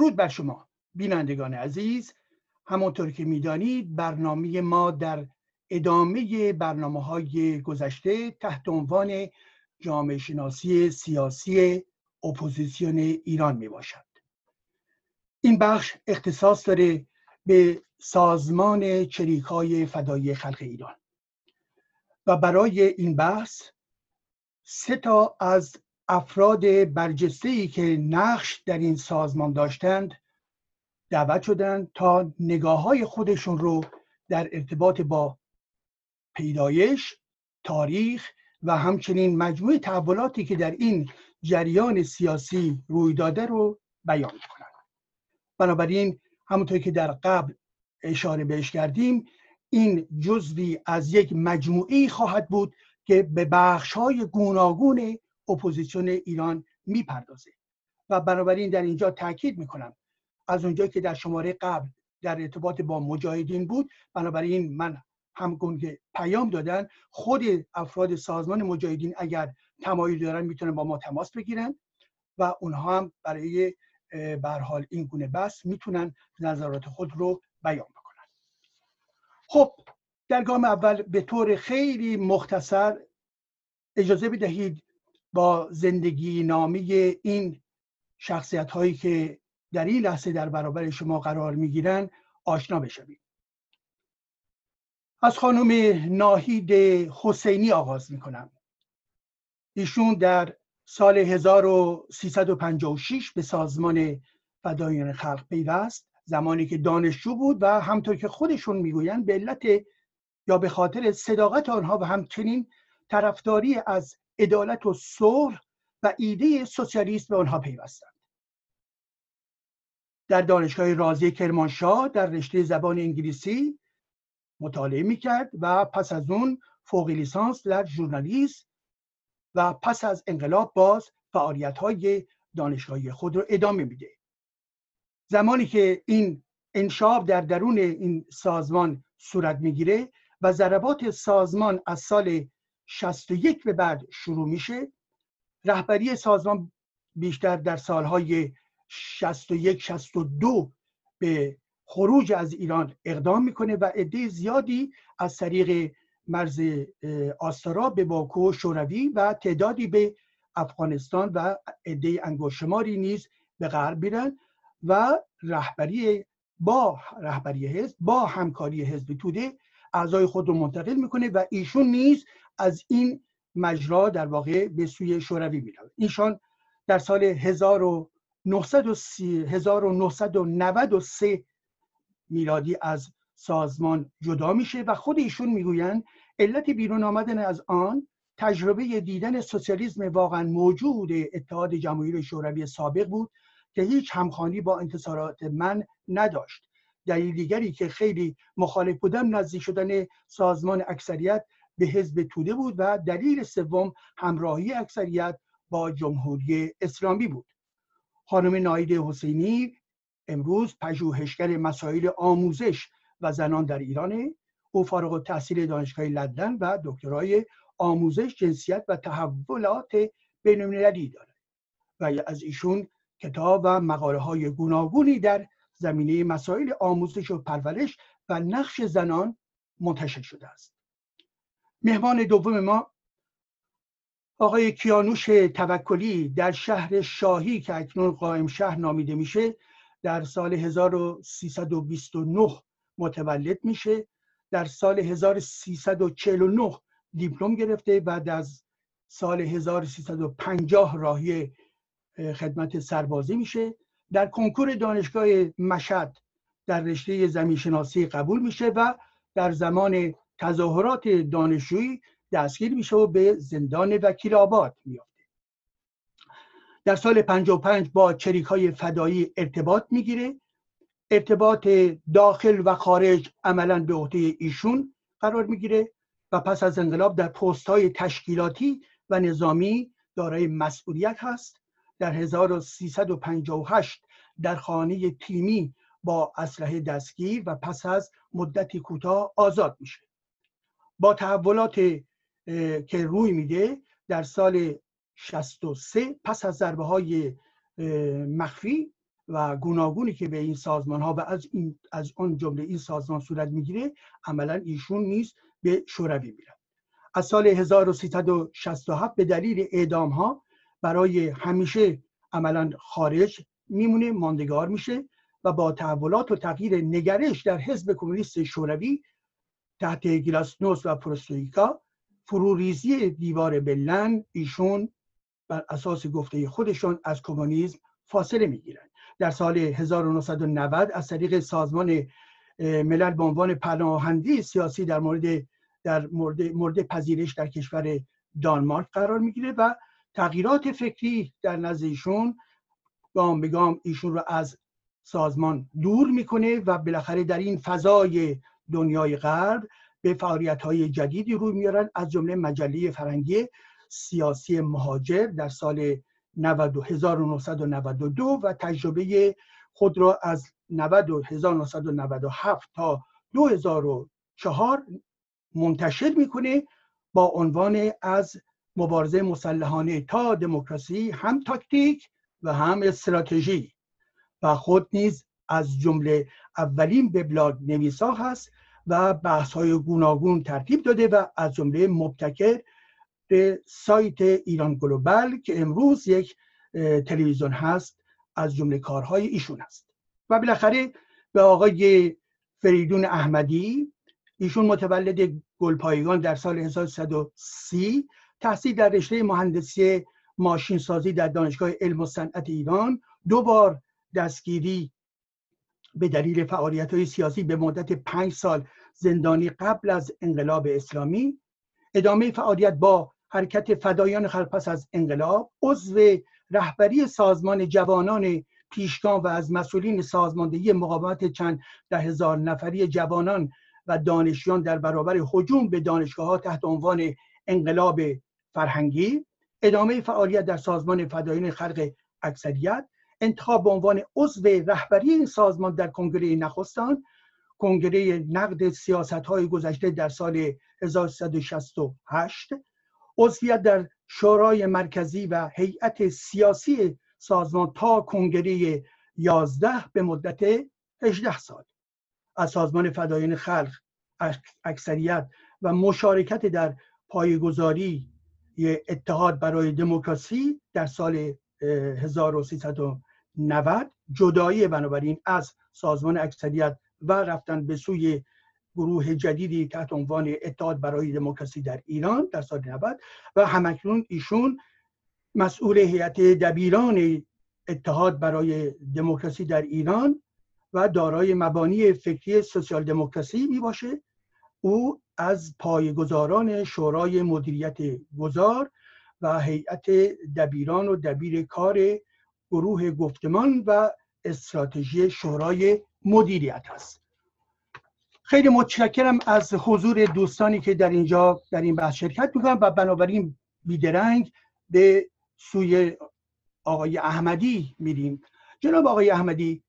درود بر شما بینندگان عزیز. همانطور که می‌دانید برنامه ما در ادامه برنامه های گذشته تحت عنوان جامعه شناسی سیاسی اپوزیسیون ایران می باشد این بخش اختصاص داره به سازمان چریک های فدایی خلق ایران. و برای این بحث سه تا از افراد برجسته ای که نقش در این سازمان داشتند دعوت شدند تا نگاه های خودشون رو در ارتباط با پیدایش تاریخ و همچنین مجموع تحولاتی که در این جریان سیاسی روی داده رو بیان کنند. بنابراین همونطور که در قبل اشاره بهش کردیم این جزوی از یک مجموعی خواهد بود که به بخش های گوناگون اپوزیسیون ایران می‌پردازه. و بنابراین در اینجا تاکید می‌کنم. از اونجایی که در شماره قبل در ارتباط با مجاهدین بود بنابراین من همگون که پیام دادن خود افراد سازمان مجاهدین اگر تمایل دارن می‌تونن با ما تماس بگیرن و اونها هم برای حال این گونه بس می‌تونن نظرات خود رو بیان بکنن. خب در گام اول به طور خیلی مختصر اجازه بدهید با زندگی نامی این شخصیت هایی که در این لحظه در برابر شما قرار می‌گیرن آشنا بشوید از خانم ناهید حسینی آغاز می‌کنم. ایشون در سال 1356 به سازمان فدایان خلق پیوست زمانی که دانشجو بود و همطور که خودشون می‌گویند به علت یا به خاطر صداقت آنها و همچنین طرفداری از عدالت و صلح و ایده سوسیالیست به آنها پیوستند. در دانشگاه رازی کرمانشاه در رشته زبان انگلیسی مطالعه می‌کرد و پس از اون فوق لیسانس در ژورنالیسم و پس از انقلاب باز فعالیت های دانشگاهی خود رو ادامه میده. زمانی که این انشاب در درون این سازمان صورت می‌گیره و ضربات سازمان از سال 61 به بعد شروع میشه. رهبری سازمان بیشتر در سالهای 61 62 به خروج از ایران اقدام می‌کنه و عده زیادی از طریق مرز آستارا به باکو شوروی و تعدادی به افغانستان و عده انگشتماری نیز به غرب میرن و رهبری با رهبری حزب با همکاری حزب توده اعضای خود رو منتقل می‌کنه و ایشون نیز از این مجرا در واقع به سوی شوروی میره ایشان در سال 1993 میلادی از سازمان جدا میشه و خود ایشون می‌گویند علت بیرون آمدن از آن تجربه دیدن سوسیالیسم واقعا موجود اتحاد جماهیر شوروی سابق بود که هیچ همخوانی با انتصارات من نداشت. دلیل دیگری که خیلی مخالف بودم نزدیک شدن سازمان اکثریت به حزب توده بود و دلیل سوم همراهی اکثریت با جمهوری اسلامی بود. خانم نایده حسینی امروز پژوهشگر مسائل آموزش و زنان در ایرانه. او فارغ التحصیل دانشگاه لندن و دکترای آموزش جنسیت و تحولات بینالمللی داره و از ایشون کتاب و مقاله های گوناگونی در زمینه مسائل آموزش و پرورش و نقش زنان منتشر شده است. مهمان دوم ما آقای کیانوش توکلی در شهر شاهی که اکنون قائم شهر نامیده میشه در سال 1329 متولد میشه. در سال 1349 دیپلم گرفته بعد از سال 1350 راهی خدمت سربازی میشه. در کنکور دانشگاه مشهد در رشته زمینشناسی قبول میشه و در زمان تظاهرات دانشجویی دستگیر میشه و به زندان وکیل آباد میافته. در سال 55 با چریک های فدایی ارتباط می‌گیره. ارتباط داخل و خارج عملا به عهده ایشون قرار می‌گیره و پس از انقلاب در پست های تشکیلاتی و نظامی دارای مسئولیت هست. در 1358 در خانه تیمی با اسلحه دستگیر و پس از مدتی کوتاه آزاد میشه. با تحولات که روی میده در سال 63 پس از ضربه های مخفی و گوناگونی که به این سازمان ها و از, این، از آن جمله این سازمان صورت می‌گیره عملا ایشون نیست به شوروی میرن. از سال 1367 به دلیل اعدام ها برای همیشه عملا خارج میمونه ماندگار میشه و با تحولات و تغییر نگرش در حزب کمونیست شوروی تحت گلاسنوس و پروستویکا فروریزی دیوار بلن ایشون بر اساس گفته خودشون از کمونیسم فاصله می‌گیرن در سال 1990 از طریق سازمان ملل به عنوان پناهنده سیاسی در مورد در مورد, مورد پذیرش در کشور دانمارک قرار می‌گیره و تغییرات فکری در نزد ایشون گام به گام ایشون رو از سازمان دور می‌کنه و بالاخره در این فضای دنیای غرب به فعالیت های جدیدی روی میارن از جمله مجله فرنگی سیاسی مهاجر در سال 1992 و تجربه خود را از 1997 تا 2004 منتشر می‌کنه با عنوان از مبارزه مسلحانه تا دموکراسی هم تاکتیک و هم استراتژی و خود نیز از جمله اولین وبلاگ نویسا هست و بحث های گوناگون ترتیب داده و از جمله مبتکر به سایت ایران گلوبال که امروز یک تلویزیون هست از جمله کارهای ایشون است و بالاخره به آقای فریدون احمدی ایشون متولد گلپایگان در سال 1330 تحصیل در رشته مهندسی ماشین سازی در دانشگاه علم و صنعت ایران دو بار دستگیری به دلیل فعالیت های سیاسی به مدت پنج سال زندانی قبل از انقلاب اسلامی ادامه فعالیت با حرکت فدایان خلق پس از انقلاب عضو رهبری سازمان جوانان پیشگام و از مسئولین سازماندهی مقاومت چند ده هزار نفری جوانان و دانشیان در برابر حجوم به دانشگاه ها تحت عنوان انقلاب فرهنگی ادامه فعالیت در سازمان فدایان خلق اکثریت انتخاب به عنوان عضو رهبری این سازمان در کنگره نخستان کنگره نقد سیاست های گذشته در سال 1368 عضویت در شورای مرکزی و هیئت سیاسی سازمان تا کنگره 11 به مدت 18 سال. از سازمان فدایان خلق اکثریت و مشارکت در پایگذاری اتحاد برای دموکراسی در سال 1390 جدایی بنابراین از سازمان اکثریت و رفتن به سوی گروه جدیدی تحت عنوان اتحاد برای دموکراسی در ایران در سال 90 و همکنون ایشون مسئول هیئت دبیران اتحاد برای دموکراسی در ایران و دارای مبانی فکری سوسیال دموکراسی می باشه. او از پایگزاران شورای مدیریت گذار و هیئت دبیران و دبیر کار گروه گفتمان و استراتژی شورای مدیریت است. خیلی متشکرم از حضور دوستانی که در اینجا در این بحث شرکت می‌کنم و بنابراین بیدرنگ به سوی آقای احمدی میریم. جناب آقای احمدی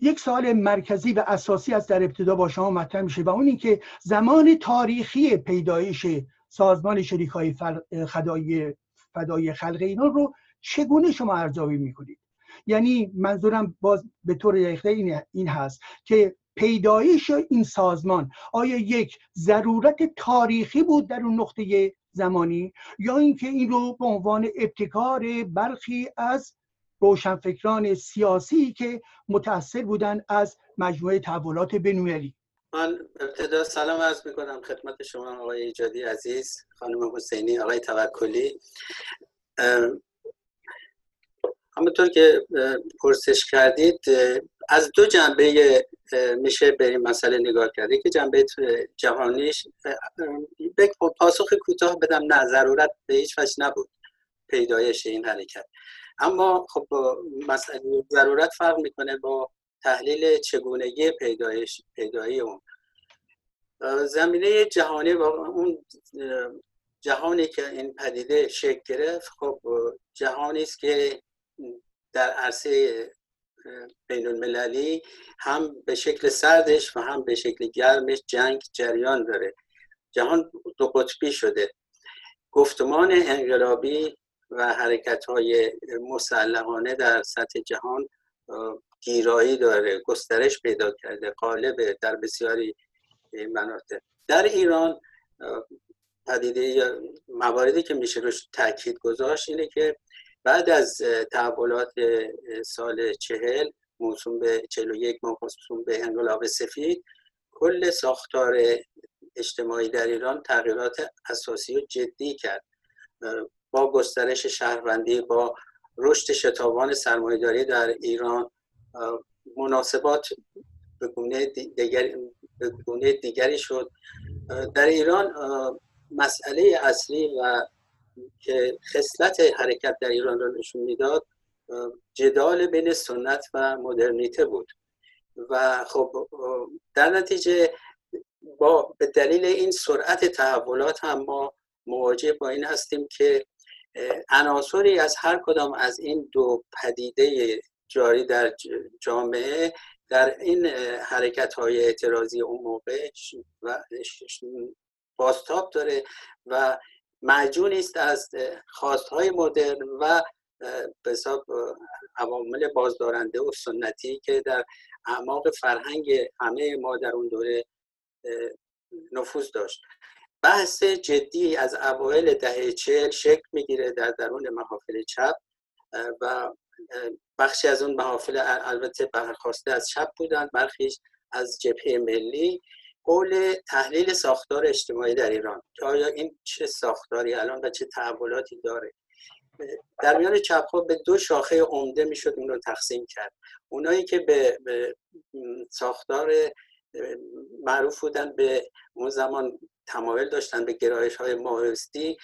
یک سال مرکزی و اساسی از در ابتدا با شما مطرح میشه و اون اینکه زمان تاریخی پیدایش سازمان شریک های فدای فدای خلق اینا رو چگونه شما ارزیابی می‌کنید؟ یعنی منظورم باز به طور دقیقه این, هست که پیدایش این سازمان آیا یک ضرورت تاریخی بود در اون نقطه زمانی یا اینکه این رو به عنوان ابتکار برخی از روشنفکران سیاسی که متاثر بودند از مجموعه تحولات بنویری من ابتدا سلام عرض می‌کنم خدمت شما آقای ایجادی عزیز خانم حسینی آقای توکلی. همونطور که پرسش کردید از دو جنبه میشه به این مسئله نگاه کرده که جنبه جهانیش پاسخ کوتاه بدم نه ضرورت به هیچ وجه نبود پیدایش این حرکت. اما خب مسئله ضرورت فرق می‌کنه با تحلیل چگونگی پیدایش پیدایی اون. زمینه جهانی و اون جهانی که این پدیده شکل گرفت خب جهانی است که در عرصه بین المللی هم به شکل سردش و هم به شکل گرمش جنگ جریان داره. جهان دو قطبی شده. گفتمان انقلابی و حرکت های مسلحانه در سطح جهان گیرایی داره گسترش پیدا کرده قالبه در بسیاری مناطق. در ایران پدیده مواردی که میشه روش تاکید گذاشت اینه که بعد از تحولات سال چهل موسوم به 41 موسوم به انقلاب سفید کل ساختار اجتماعی در ایران تغییرات اساسی و جدی کرد. با گسترش شهروندی با رشد شتابان سرمایهداری در ایران مناسبات به گونه دیگری, به گونه دیگری شد. در ایران مسئله اصلی و که خصلت حرکت در ایران را نشون می‌داد جدال بین سنت و مدرنیته بود. و خب در نتیجه با به دلیل این سرعت تحولات هم ما مواجه با این هستیم که عناصری از هر کدام از این دو پدیده جاری در جامعه در این حرکت های اعتراضی اون موقع و باستاب داره و معجون است از خواستهای مدرن و به حساب عوامل بازدارنده و سنتی که در اعماق فرهنگ همه ما در اون دوره نفوذ داشت. بحث جدی از اوایل دهه چهل شکل می‌گیره در درون محافل چپ و بخشی از اون محافل البته برخواسته از چپ بودن برخیش از جبهه ملی. قول تحلیل ساختار اجتماعی در ایران. که آیا این چه ساختاری الان و چه تحولاتی داره؟ در میان چپ به دو شاخه عمده می‌شد اون رو تقسیم کرد. اونایی که به, ساختار معروف بودن به اون زمان تمایل داشتن به گرایش های ماهستی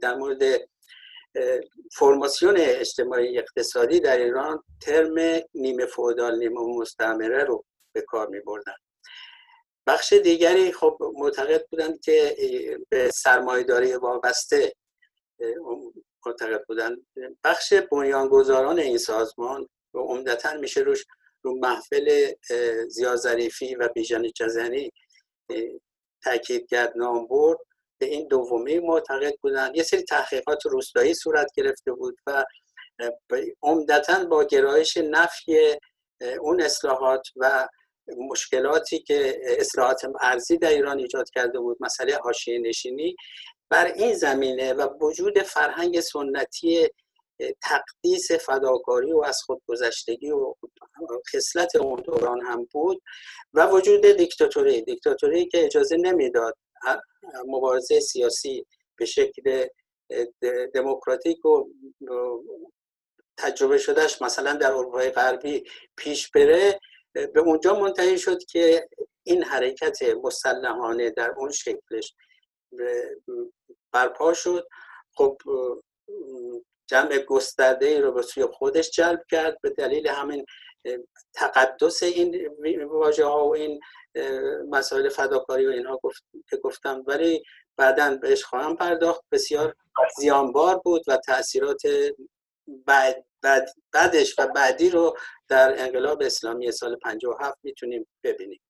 در مورد فرماسیون اجتماعی اقتصادی در ایران ترم نیمه فودال نیمه مستعمره رو به کار می بردن بخش دیگری خب معتقد بودند که به سرمایه‌داری وابسته معتقد بودن بخش بنیانگذاران این سازمان و عمدتا میشه روش رو محفل زیاد ظریفی و بیژن جزنی تاکید کرد نام برد. به این دومی معتقد بودن یه سری تحقیقات روستایی صورت گرفته بود و عمدتا با گرایش نفی اون اصلاحات و مشکلاتی که اصلاحات ارزی در ایران ایجاد کرده بود مسئله حاشیه نشینی. بر این زمینه و وجود فرهنگ سنتی تقدیس فداکاری و از خودگذشتگی و خصلت اون دوران هم بود و وجود دیکتاتوری. دیکتاتوری که اجازه نمی‌داد مبارزه سیاسی به شکل دموکراتیک و تجربه شدهش مثلا در اروپای غربی پیش بره. به اونجا منتهی شد که این حرکت مسلحانه در اون شکلش برپا شد. خب جمع گسترده ای رو به سوی خودش جلب کرد. به دلیل همین تقدس این واژه ها و این مسائل فداکاری و اینها گفت که گفتم. ولی بعدا بهش خواهم پرداخت. بسیار زیانبار بود و تاثیرات بعد بعدش و بعدی رو در انقلاب اسلامی سال 57 می‌تونیم ببینیم.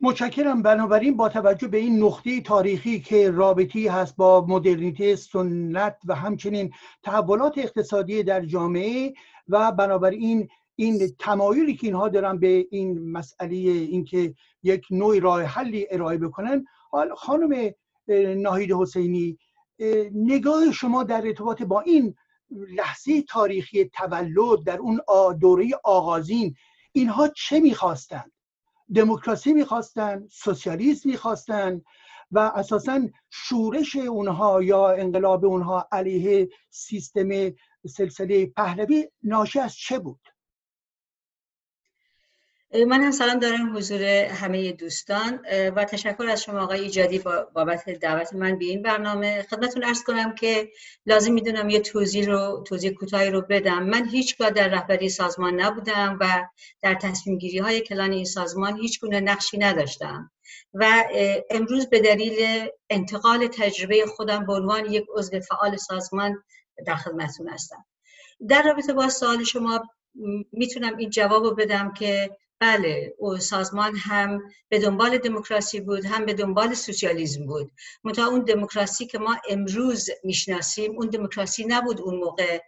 متشکرم. بنابراین با توجه به این نقطه تاریخی که رابطی هست با مدرنیته سنت و همچنین تحولات اقتصادی در جامعه و بنابراین این تمایلی که اینها دارن به این مسئله اینکه یک نوع راه حلی ارائه بکنن حال خانم ناهید حسینی نگاه شما در ارتباط با این لحظه تاریخی تولد در اون دوره آغازین اینها چه می‌خواستند؟ دموکراسی می‌خواستن سوسیالیسم می‌خواستن و اساسا شورش اونها یا انقلاب اونها علیه سیستم سلسله پهلوی ناشی از چه بود؟ من هم سلام دارم حضور همه دوستان و تشکر از شما آقای ایجادی بابت دعوت من به این برنامه. خدمتون ارز کنم که لازم می‌دونم یه توضیح رو توضیح کوتاهی رو بدم. من هیچگاه در رهبری سازمان نبودم و در تصمیم گیری های کلان این سازمان هیچ گونه نقشی نداشتم. و امروز به دلیل انتقال تجربه خودم به عنوان یک عضو فعال سازمان در خدمتتون هستم. در رابطه با سوال شما می‌تونم این جواب رو بدم که بله سازمان هم به دنبال دموکراسی بود هم به دنبال سوسیالیسم بود. منتها اون دموکراسی که ما امروز می‌شناسیم اون دموکراسی نبود اون موقع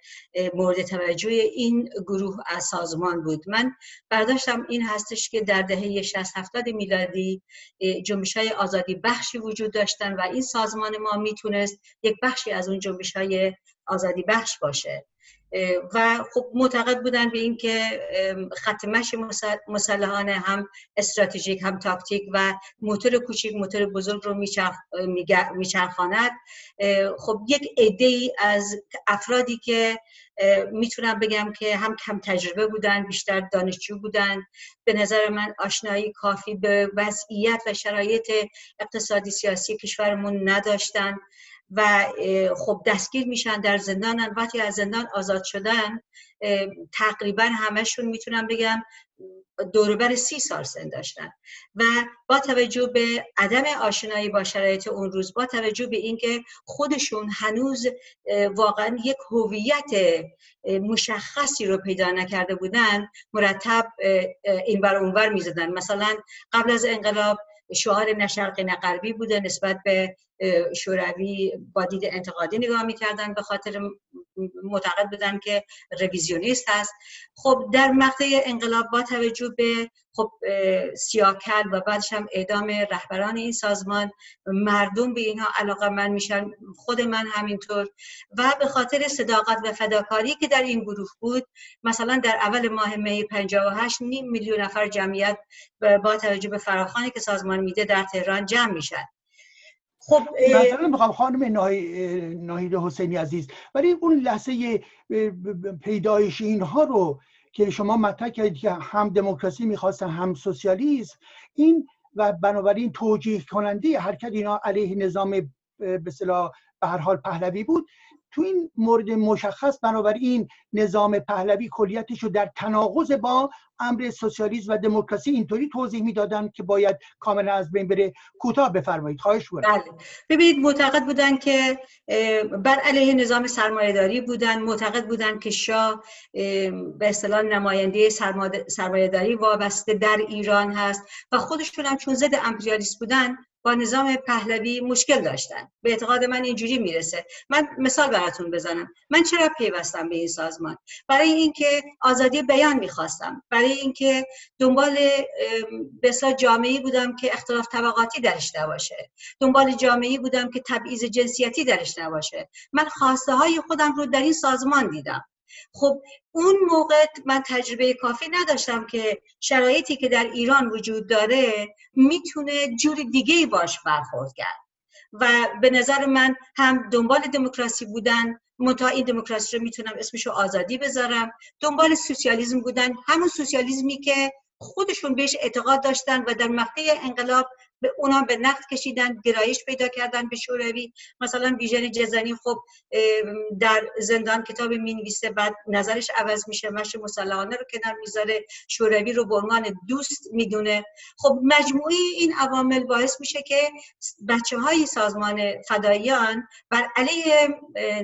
مورد توجه این گروه از سازمان بود. من برداشتم این هستش که در دهه 60 70 میلادی جنبش های آزادی بخشی وجود داشتن و این سازمان ما می‌تونست یک بخشی از اون جنبش های آزادی بخش باشه. و خب معتقد بودن به اینکه خط مشی مسلحانه هم استراتژیک هم تاکتیک و موتور کوچیک موتور بزرگ رو میچرخاند. خب یک عده ای از افرادی که می‌تونم بگم که هم کم تجربه بودن بیشتر دانشجو بودن. به نظر من آشنایی کافی به وضعیت و شرایط اقتصادی سیاسی کشورمون نداشتن. و خب دستگیر میشن در زندان وقتی از زندان آزاد شدن تقریبا همشون می‌تونم بگم دوربر سی سال سن داشتن و با توجه به عدم آشنایی با شرایط اون روز با توجه به اینکه خودشون هنوز واقعا یک هویت مشخصی رو پیدا نکرده بودن مرتب این بر اونور می‌زدن. مثلا قبل از انقلاب شعار نشرقی نقربی بوده نسبت به شوروی با دید انتقادی نگاه می‌کردن به خاطر معتقد بودن که رویزیونیست هست. خب در مقطع انقلاب با توجه به خب سیاکل و بعدش هم اعدام رهبران این سازمان مردم به اینها علاقه من میشن خود من همینطور. و به خاطر صداقت و فداکاری که در این گروه بود مثلا در اول ماه می 58 نیم میلیون نفر جمعیت با توجه به فراخانی که سازمان میده در تهران جمع میشن. خب مثلا می‌خوام خانم ناهید حسینی عزیز ولی اون لحظه پیدایش اینها رو که شما مطرح کردید که هم دموکراسی می‌خواستن هم سوسیالیسم این و بنابراین توجیه کننده حرکت اینا علیه نظام به به هر حال پهلوی بود. تو این مورد مشخص بنابراین نظام پهلوی کلیتش رو در تناقض با امر سوسیالیسم و دموکراسی اینطوری توضیح می‌دادن که باید کاملا از بین بره. کوتاه بفرمایید خواهش بله. ببینید معتقد بودن که بر علیه نظام سرمایه‌داری بودن معتقد بودن که شاه به اصطلاح نماینده سرمایه‌داری وابسته در ایران هست و خودشون هم چون ضد امپریالیست بودن نظام پهلوی مشکل داشتن. به اعتقاد من اینجوری می‌رسه. من مثال براتون بزنم. من چرا پیوستم به این سازمان؟ برای اینکه آزادی بیان می‌خواستم. برای اینکه دنبال بسا جامعی بودم که اختلاف طبقاتی درش نباشه. دنبال جامعی بودم که تبعیض جنسیتی درش نباشه. من خواسته های خودم رو در این سازمان دیدم. خب اون موقع من تجربه کافی نداشتم که شرایطی که در ایران وجود داره می‌تونه جور دیگه باش برخورد کرد. و به نظر من هم دنبال دموکراسی بودن منتها این دموکراسی رو می‌تونم اسمشو آزادی بذارم. دنبال سوسیالیسم بودن. همون سوسیالیسمی که خودشون بهش اعتقاد داشتن و در مقطع انقلاب به اونا به نقد کشیدن گرایش پیدا کردن به شوروی. مثلا بیژن جزنی خب در زندان کتاب می نویسه بعد نظرش عوض میشه مش مسلحانه رو کنار می‌ذاره شوروی رو به عنوان دوست می‌دونه. خب مجموعی این عوامل باعث میشه که بچه های سازمان فداییان بر علیه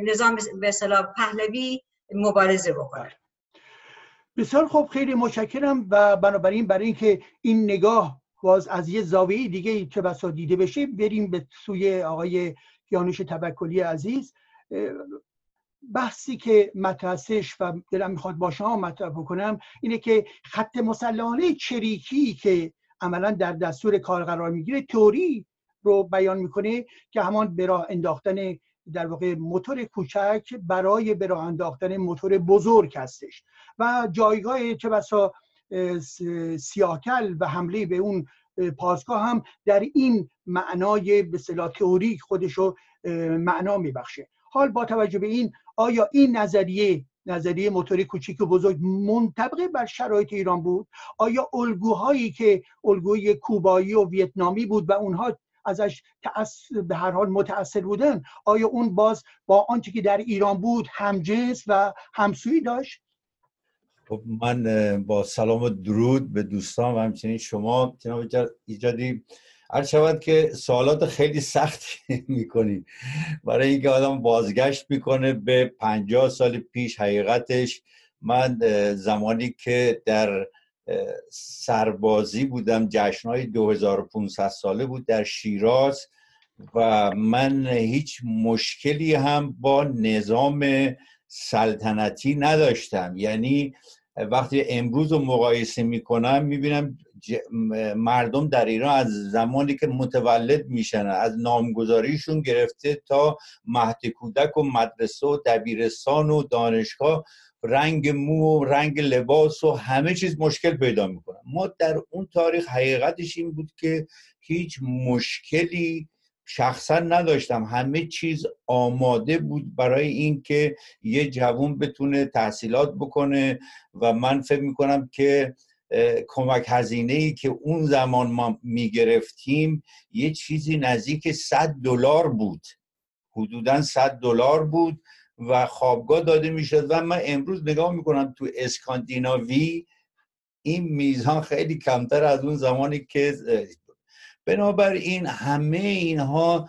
نظام به پهلوی مبارزه بکنن. بسیار خب خیلی متشکرم و بنابراین برای اینکه این نگاه باز از یه زاویه دیگه چه بسا دیده بشه بریم به سوی آقای یانوش توکلی عزیز. بحثی که مطرحش و دلم می‌خواد با شما مطرح بکنم اینه که خط مسلحانه چریکی که عملا در دستور کار قرار می‌گیره توری رو بیان می‌کنه که همان به راه انداختن در واقع موتور کوچک برای به راه انداختن موتور بزرگ هستش. و جایگاه چه بسا سیاکل و حمله به اون پاسگاه هم در این معنای به صلاح تئوریک خودش رو معنا میبخشه. حال با توجه به این آیا این نظریه نظریه موتوری کوچیک و بزرگ منطبق بر شرایط ایران بود؟ آیا الگوهایی که الگوی کوبایی و ویتنامی بود و اونها ازش به هر حال متاثر بودن آیا اون باز با آنچه که در ایران بود همجنس و همسویی داشت؟ خب من با سلام و درود به دوستان و همچنین شما جناب ایجادی. هر شود که سوالات خیلی سختی می‌کنید برای اینکه آدم بازگشت می‌کنه به پنجاه سال پیش حقیقتش. من زمانی که در سربازی بودم جشنهای 2500 ساله بود در شیراز و من هیچ مشکلی هم با نظام سلطنتی نداشتم. یعنی وقتی امروز رو مقایسه می‌کنم می‌بینم مردم در ایران از زمانی که متولد میشن از نامگذاریشون گرفته تا مهد کودک و مدرسه و دبیرستان و دانشگاه رنگ مو و رنگ لباس و همه چیز مشکل پیدا می‌کنن ما در اون تاریخ حقیقتش این بود که هیچ مشکلی شخصا نداشتم. همه چیز آماده بود برای اینکه یه جوون بتونه تحصیلات بکنه و من فکر می‌کنم که کمک هزینه ای که اون زمان ما می‌گرفتیم یه چیزی نزدیک 100 دلار بود. حدودا 100 دلار بود و خوابگاه داده می‌شد و من امروز نگاه می‌کنم تو اسکاندیناوی این میزان خیلی کمتر از اون زمانی که بنابراین همه اینها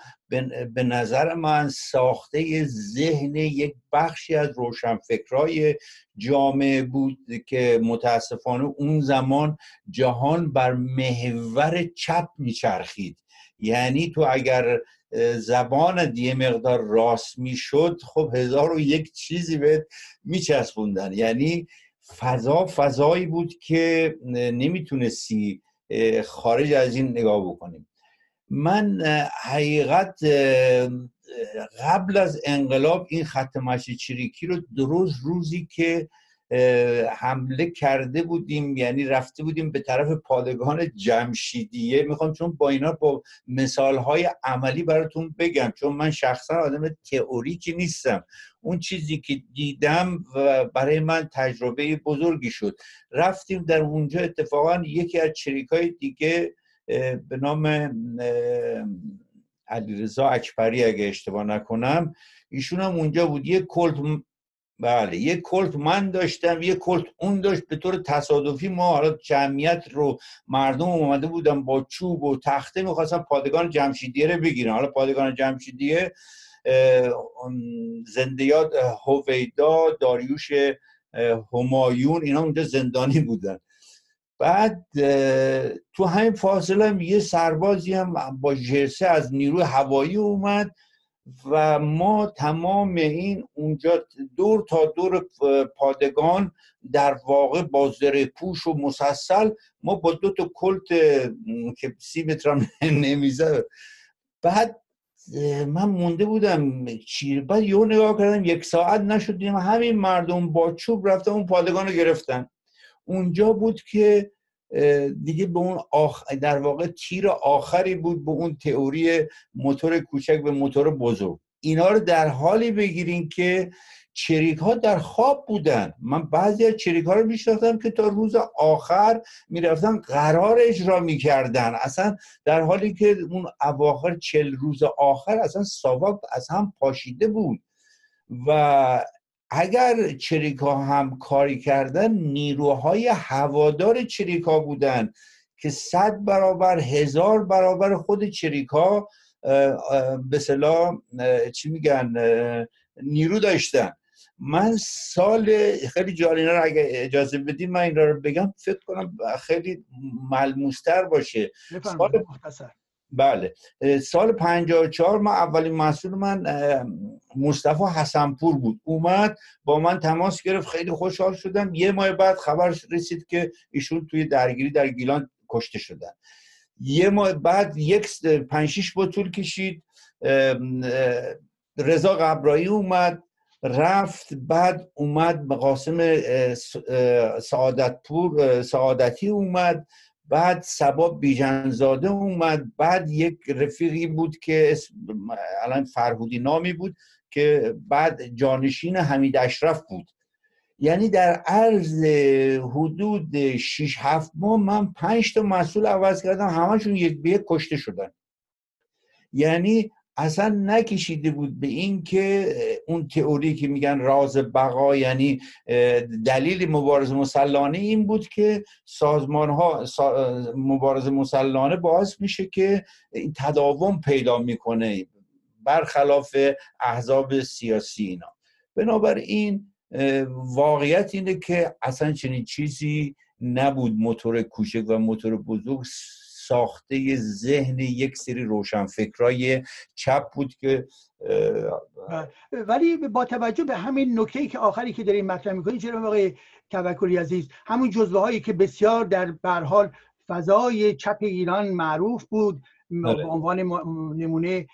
به نظر من ساخته ذهن یک بخشی از روشنفکرای جامعه بود که متاسفانه اون زمان جهان بر محور چپ میچرخید. یعنی تو اگر زبان یه مقدار راست می‌شد خب هزار و یک چیزی به میچسبوندن. یعنی فضا فضایی بود که نمی‌تونستی خارج از این نگاه بکنیم. من حقیقت قبل از انقلاب این خط مشی چریکی رو درست روزی که حمله کرده بودیم یعنی رفته بودیم به طرف پادگان جمشیدیه. می‌خوام چون با اینا با مثالهای عملی براتون بگم چون من شخصا آدم تئوریکی نیستم. اون چیزی که دیدم و برای من تجربه بزرگی شد. رفتیم در اونجا اتفاقا یکی از چریکای دیگه به نام علیرضا اکبری اگه اشتباه نکنم ایشون هم اونجا بود. یه کلت بله یه کلت من داشتم یه کلت اون داشت. به طور تصادفی ما حالا جمعیت رو مردم اومده بودم با چوب و تخته می‌خواستم پادگان جمشیدیه رو بگیرن. حالا پادگان جمشیدیه زندیات هویدا داریوش همایون اینا اونجا زندانی بودن. بعد تو همین فاصله هم یه سربازی هم با جرسه از نیروی هوایی اومد و ما تمام این اونجا دور تا دور پادگان در واقع با زره پوش و مسلسل ما با دو تا کلت که سی متر نمیزه بعد من مونده بودم چی بعد یه نگاه کردم یک ساعت نشدیم همین مردم با چوب رفتن اون پادگان رو گرفتن. اونجا بود که دیگه به اون آخ... در واقع تیر آخری بود به اون تئوری موتور کوچک به موتور بزرگ. اینا رو در حالی بگیرین که چریک ها در خواب بودن. من بعضی از چریک ها رو میشناختم که تا روز آخر می‌رفتن قرار اجرا می‌کردن. اصلا در حالی که اون اواخر چل روز آخر اصلا ساواک از هم پاشیده بود. و اگر چریکا هم کاری کردن نیروهای هوادار چریکا بودن که صد برابر هزار برابر خود چریکا به چی میگن نیرو داشتن. من سال خیلی جالینه رو اگه اجازه بدیم من این رو بگم فکر کنم خیلی ملموستر باشه. سال بله سال 54 ما اولین مسئول من مصطفی حسنپور بود. اومد با من تماس گرفت خیلی خوشحال شدم. یه ماه بعد خبر رسید که ایشون توی درگیری در گیلان کشته شدن. یه ماه بعد یک پنج شیش با طول کشید. رضا قبرایی اومد. رفت بعد اومد قاسم سعادتپور سعادتی اومد بعد سبا بیژنزاده اومد بعد یک رفیقی بود که الان فرهودی نامی بود که بعد جانشین حمید اشرف بود. یعنی در عرض حدود 6 7 ماه من 5 تا مسئول عوض کردم همشون یک به یک کشته شدن. یعنی اصلا نکشیده بود به این که اون تئوری که میگن راز بقا یعنی دلیل مبارزه مسلانه این بود که سازمان ها مبارزه مسلانه باعث میشه که این تداوم پیدا می‌کنه برخلاف احزاب سیاسی اینا. بنابراین واقعیت اینه که اصلا چنین چیزی نبود موتور کوچک و موتور بزرگ ساخته ذهن یک سری روشنفکرای چپ بود که ولی با توجه به همین نکته که آخری که داریم مطرح می‌کنید چرا آقای توکلی عزیز همون جزوه هایی که بسیار در برحال فضای چپ ایران معروف بود بله. به عنوان نمونه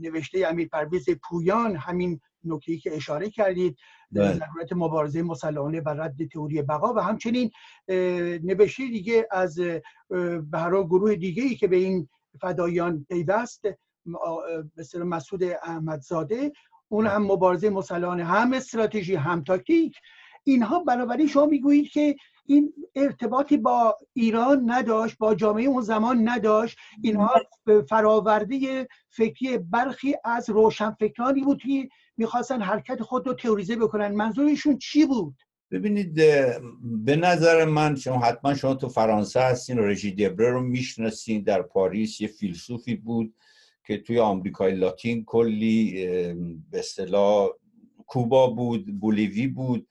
نوشته امیر پرویز پویان همین نکته که اشاره کردید بله. ضرورت مبارزه مسلحانه و رد تئوری بقا و همچنین نوشته دیگه از برای گروه دیگه ای که به این فدایان پیوست مثل مسعود احمدزاده اون هم مبارزه مسلحانه هم استراتژی هم تاکتیک اینها بنابراین شما می‌گویید که این ارتباطی با ایران نداشت با جامعه اون زمان نداشت. اینها فراورده فکری برخی از روشنفکرانی بود که می‌خواستن حرکت خود رو تئوریزه بکنن. منظورشون چی بود؟ ببینید به نظر من شما حتما شما تو فرانسه هستین رژی دبره رو می‌شناسین. در پاریس یه فیلسوفی بود که توی آمریکای لاتین کلی به اصطلاح کوبا بود بولیوی بود.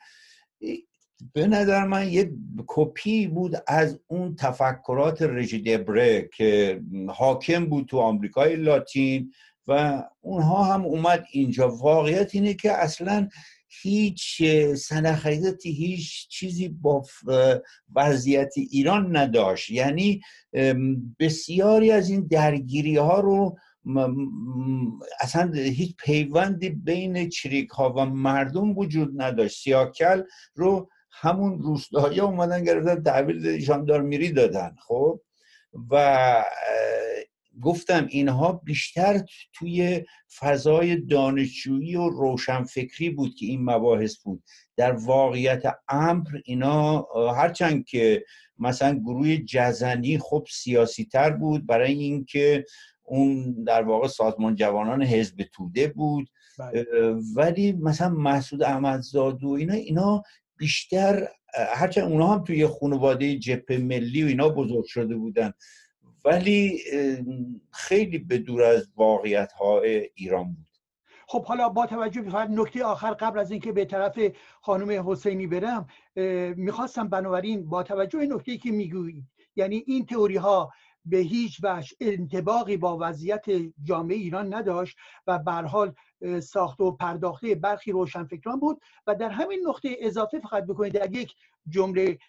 به نظر من یه کپی بود از اون تفکرات رژی دبره که حاکم بود تو آمریکای لاتین و اونها هم اومد اینجا. واقعیت اینه که اصلا هیچ سنخیزتی هیچ چیزی با وضعیت ایران نداشت. یعنی بسیاری از این درگیری ها رو اصلا هیچ پیوندی بین چریک ها و مردم وجود نداشت. سیاکل رو همون روستایی اومدن گرفتن تحویل میری دادن خب و گفتم اینها بیشتر توی فضای دانشجویی و روشنفکری بود که این مباحث بود در واقعیت امر اینا هرچند که مثلا گروه جزنی خب سیاسی تر بود برای اینکه اون در واقع سازمان جوانان حزب توده بود بله. ولی مثلا مسعود احمدزاد و اینا اینا بیشتر هرچند اونا هم توی خانواده جبهه ملی و اینا بزرگ شده بودن ولی خیلی به دور از واقعیت های ایران بود. خب حالا با توجه به نکته آخر قبل از اینکه به طرف خانم حسینی برم می‌خواستم بنابراین با توجه نکته که می‌گویید یعنی این تئوری ها به هیچ وجه انتباقی با وضعیت جامعه ایران نداشت و به حال ساخته و پرداخته برخی روشنفکران بود و در همین نقطه اضافه فقط بکنید در یک جمله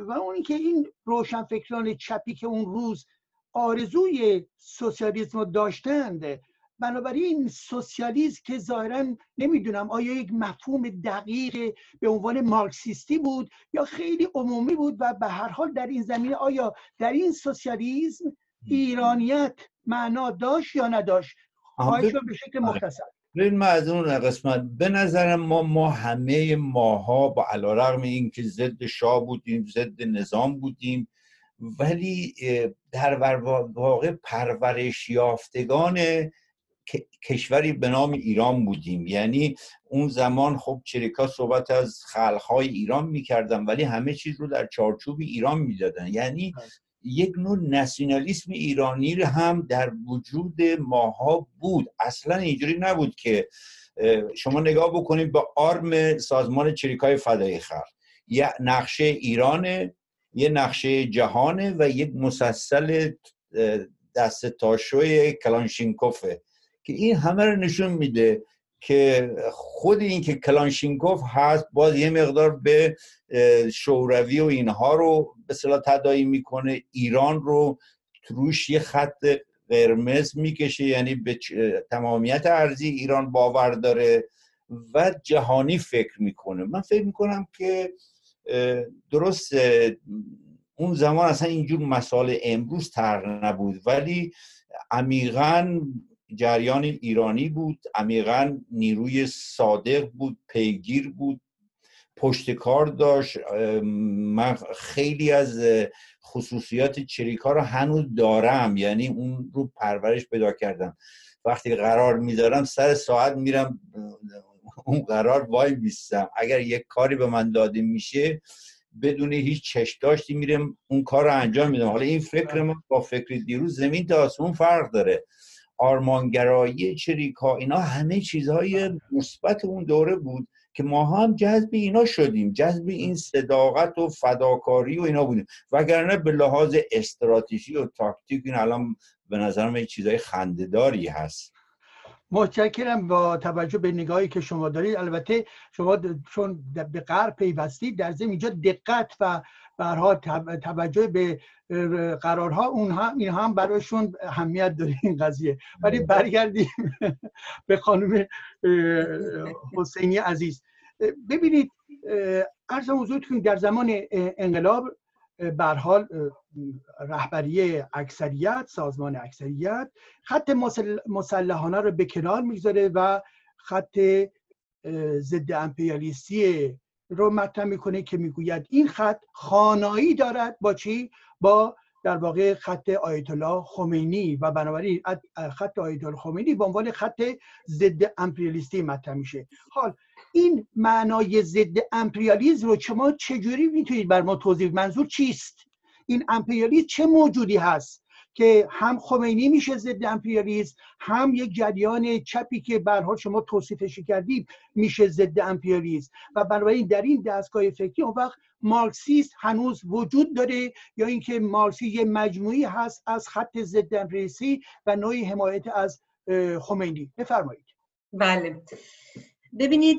و اون که این روشنفکران چپی که اون روز آرزوی سوسیالیسم رو داشتند بنابراین سوسیالیسم که ظاهرا نمی‌دونم آیا یک مفهوم دقیق به عنوان مارکسیستی بود یا خیلی عمومی بود و به هر حال در این زمینه آیا در این سوسیالیسم ایرانیت معنا داشت یا نداشت؟ خواهش به شکل آره. مختصر. ببین من از اون قسمت به نظر ما ما همه ماها با علا این که ضد شاه بودیم ضد نظام بودیم ولی در واقع پرورش یافتگان کشوری به نام ایران بودیم یعنی اون زمان خب چریکا صحبت از خلقهای ایران می‌کردن ولی همه چیز رو در چارچوب ایران می‌دادن یعنی بله. یک نوع نسیونالیسم ایرانی هم در وجود ماها بود. اصلا اینجوری نبود که شما نگاه بکنید به آرم سازمان چریکای فدای خلق. یه نقشه ایرانه یه نقشه جهانه و یک مسلسل دست تاشوی کلانشینکوفه که این همه رو نشون میده که خود این که کلانشینکوف هست باز یه مقدار به شوروی و اینها رو به صلاح تدایی می‌کنه. ایران رو روش یه خط قرمز می‌کشه یعنی به تمامیت ارزی ایران باور داره و جهانی فکر می‌کنه. من فکر می‌کنم که درست اون زمان اصلا اینجور مسائل امروز تر نبود ولی عمیقا جریان ایرانی بود عمیقا نیروی صادق بود پیگیر بود پشت کار داشت. من خیلی از خصوصیات چریکا رو هنوز دارم یعنی اون رو پرورش پیدا کردم. وقتی قرار میدارم سر ساعت میرم اون قرار وای میستم اگر یک کاری به من داده میشه بدون هیچ چش داشتی میرم اون کار رو انجام میدم. حالا این فکر ما با فکر دیروز زمین تا آسمون فرق داره. آرمانگرایی چریکا اینا همه چیزهای مثبت اون دوره بود که ما هم جذب اینا شدیم جذب این صداقت و فداکاری و اینا بودیم. وگرنه به لحاظ استراتژی و تاکتیک این الان به نظرم یه چیزای خندهداری هست. متشکرم با توجه به نگاهی که شما دارید. البته شما چون به غرب پیوستید در ضمن اینجا دقت و برها توجه به قرارها اونها این هم برایشون اهمیت داره این قضیه ولی. برگردیم به خانم حسینی عزیز ببینید ارزم حضورتون در زمان انقلاب بر حال رهبری اکثریت سازمان اکثریت خط مسلحانه رو به کنار می‌گذاره و خط ضد امپریالیستی رو مطرح می‌کنه که می‌گوید این خط خانایی دارد با چی؟ با در واقع خط آیت الله خمینی و بنابراین خط آیت الله خمینی به عنوان خط ضد امپریالیستی مطرح میشه. حال این معنای ضد امپریالیزم رو شما چجوری می‌تونید بر ما توضیح منظور چیست؟ این امپریالیزم چه موجودی هست؟ که هم خمینی میشه ضد امپریالیسم هم یک جریان چپی که به شما توصیفش کردید میشه ضد امپریالیسم. و بنابراین در این دستگاه فکری اون وقت مارکسیست هنوز وجود داره یا اینکه مارکسی یه مجموعی هست از خط ضد امپریالیستی و نوعی حمایت از خمینی. بفرمایید. بله. ببینید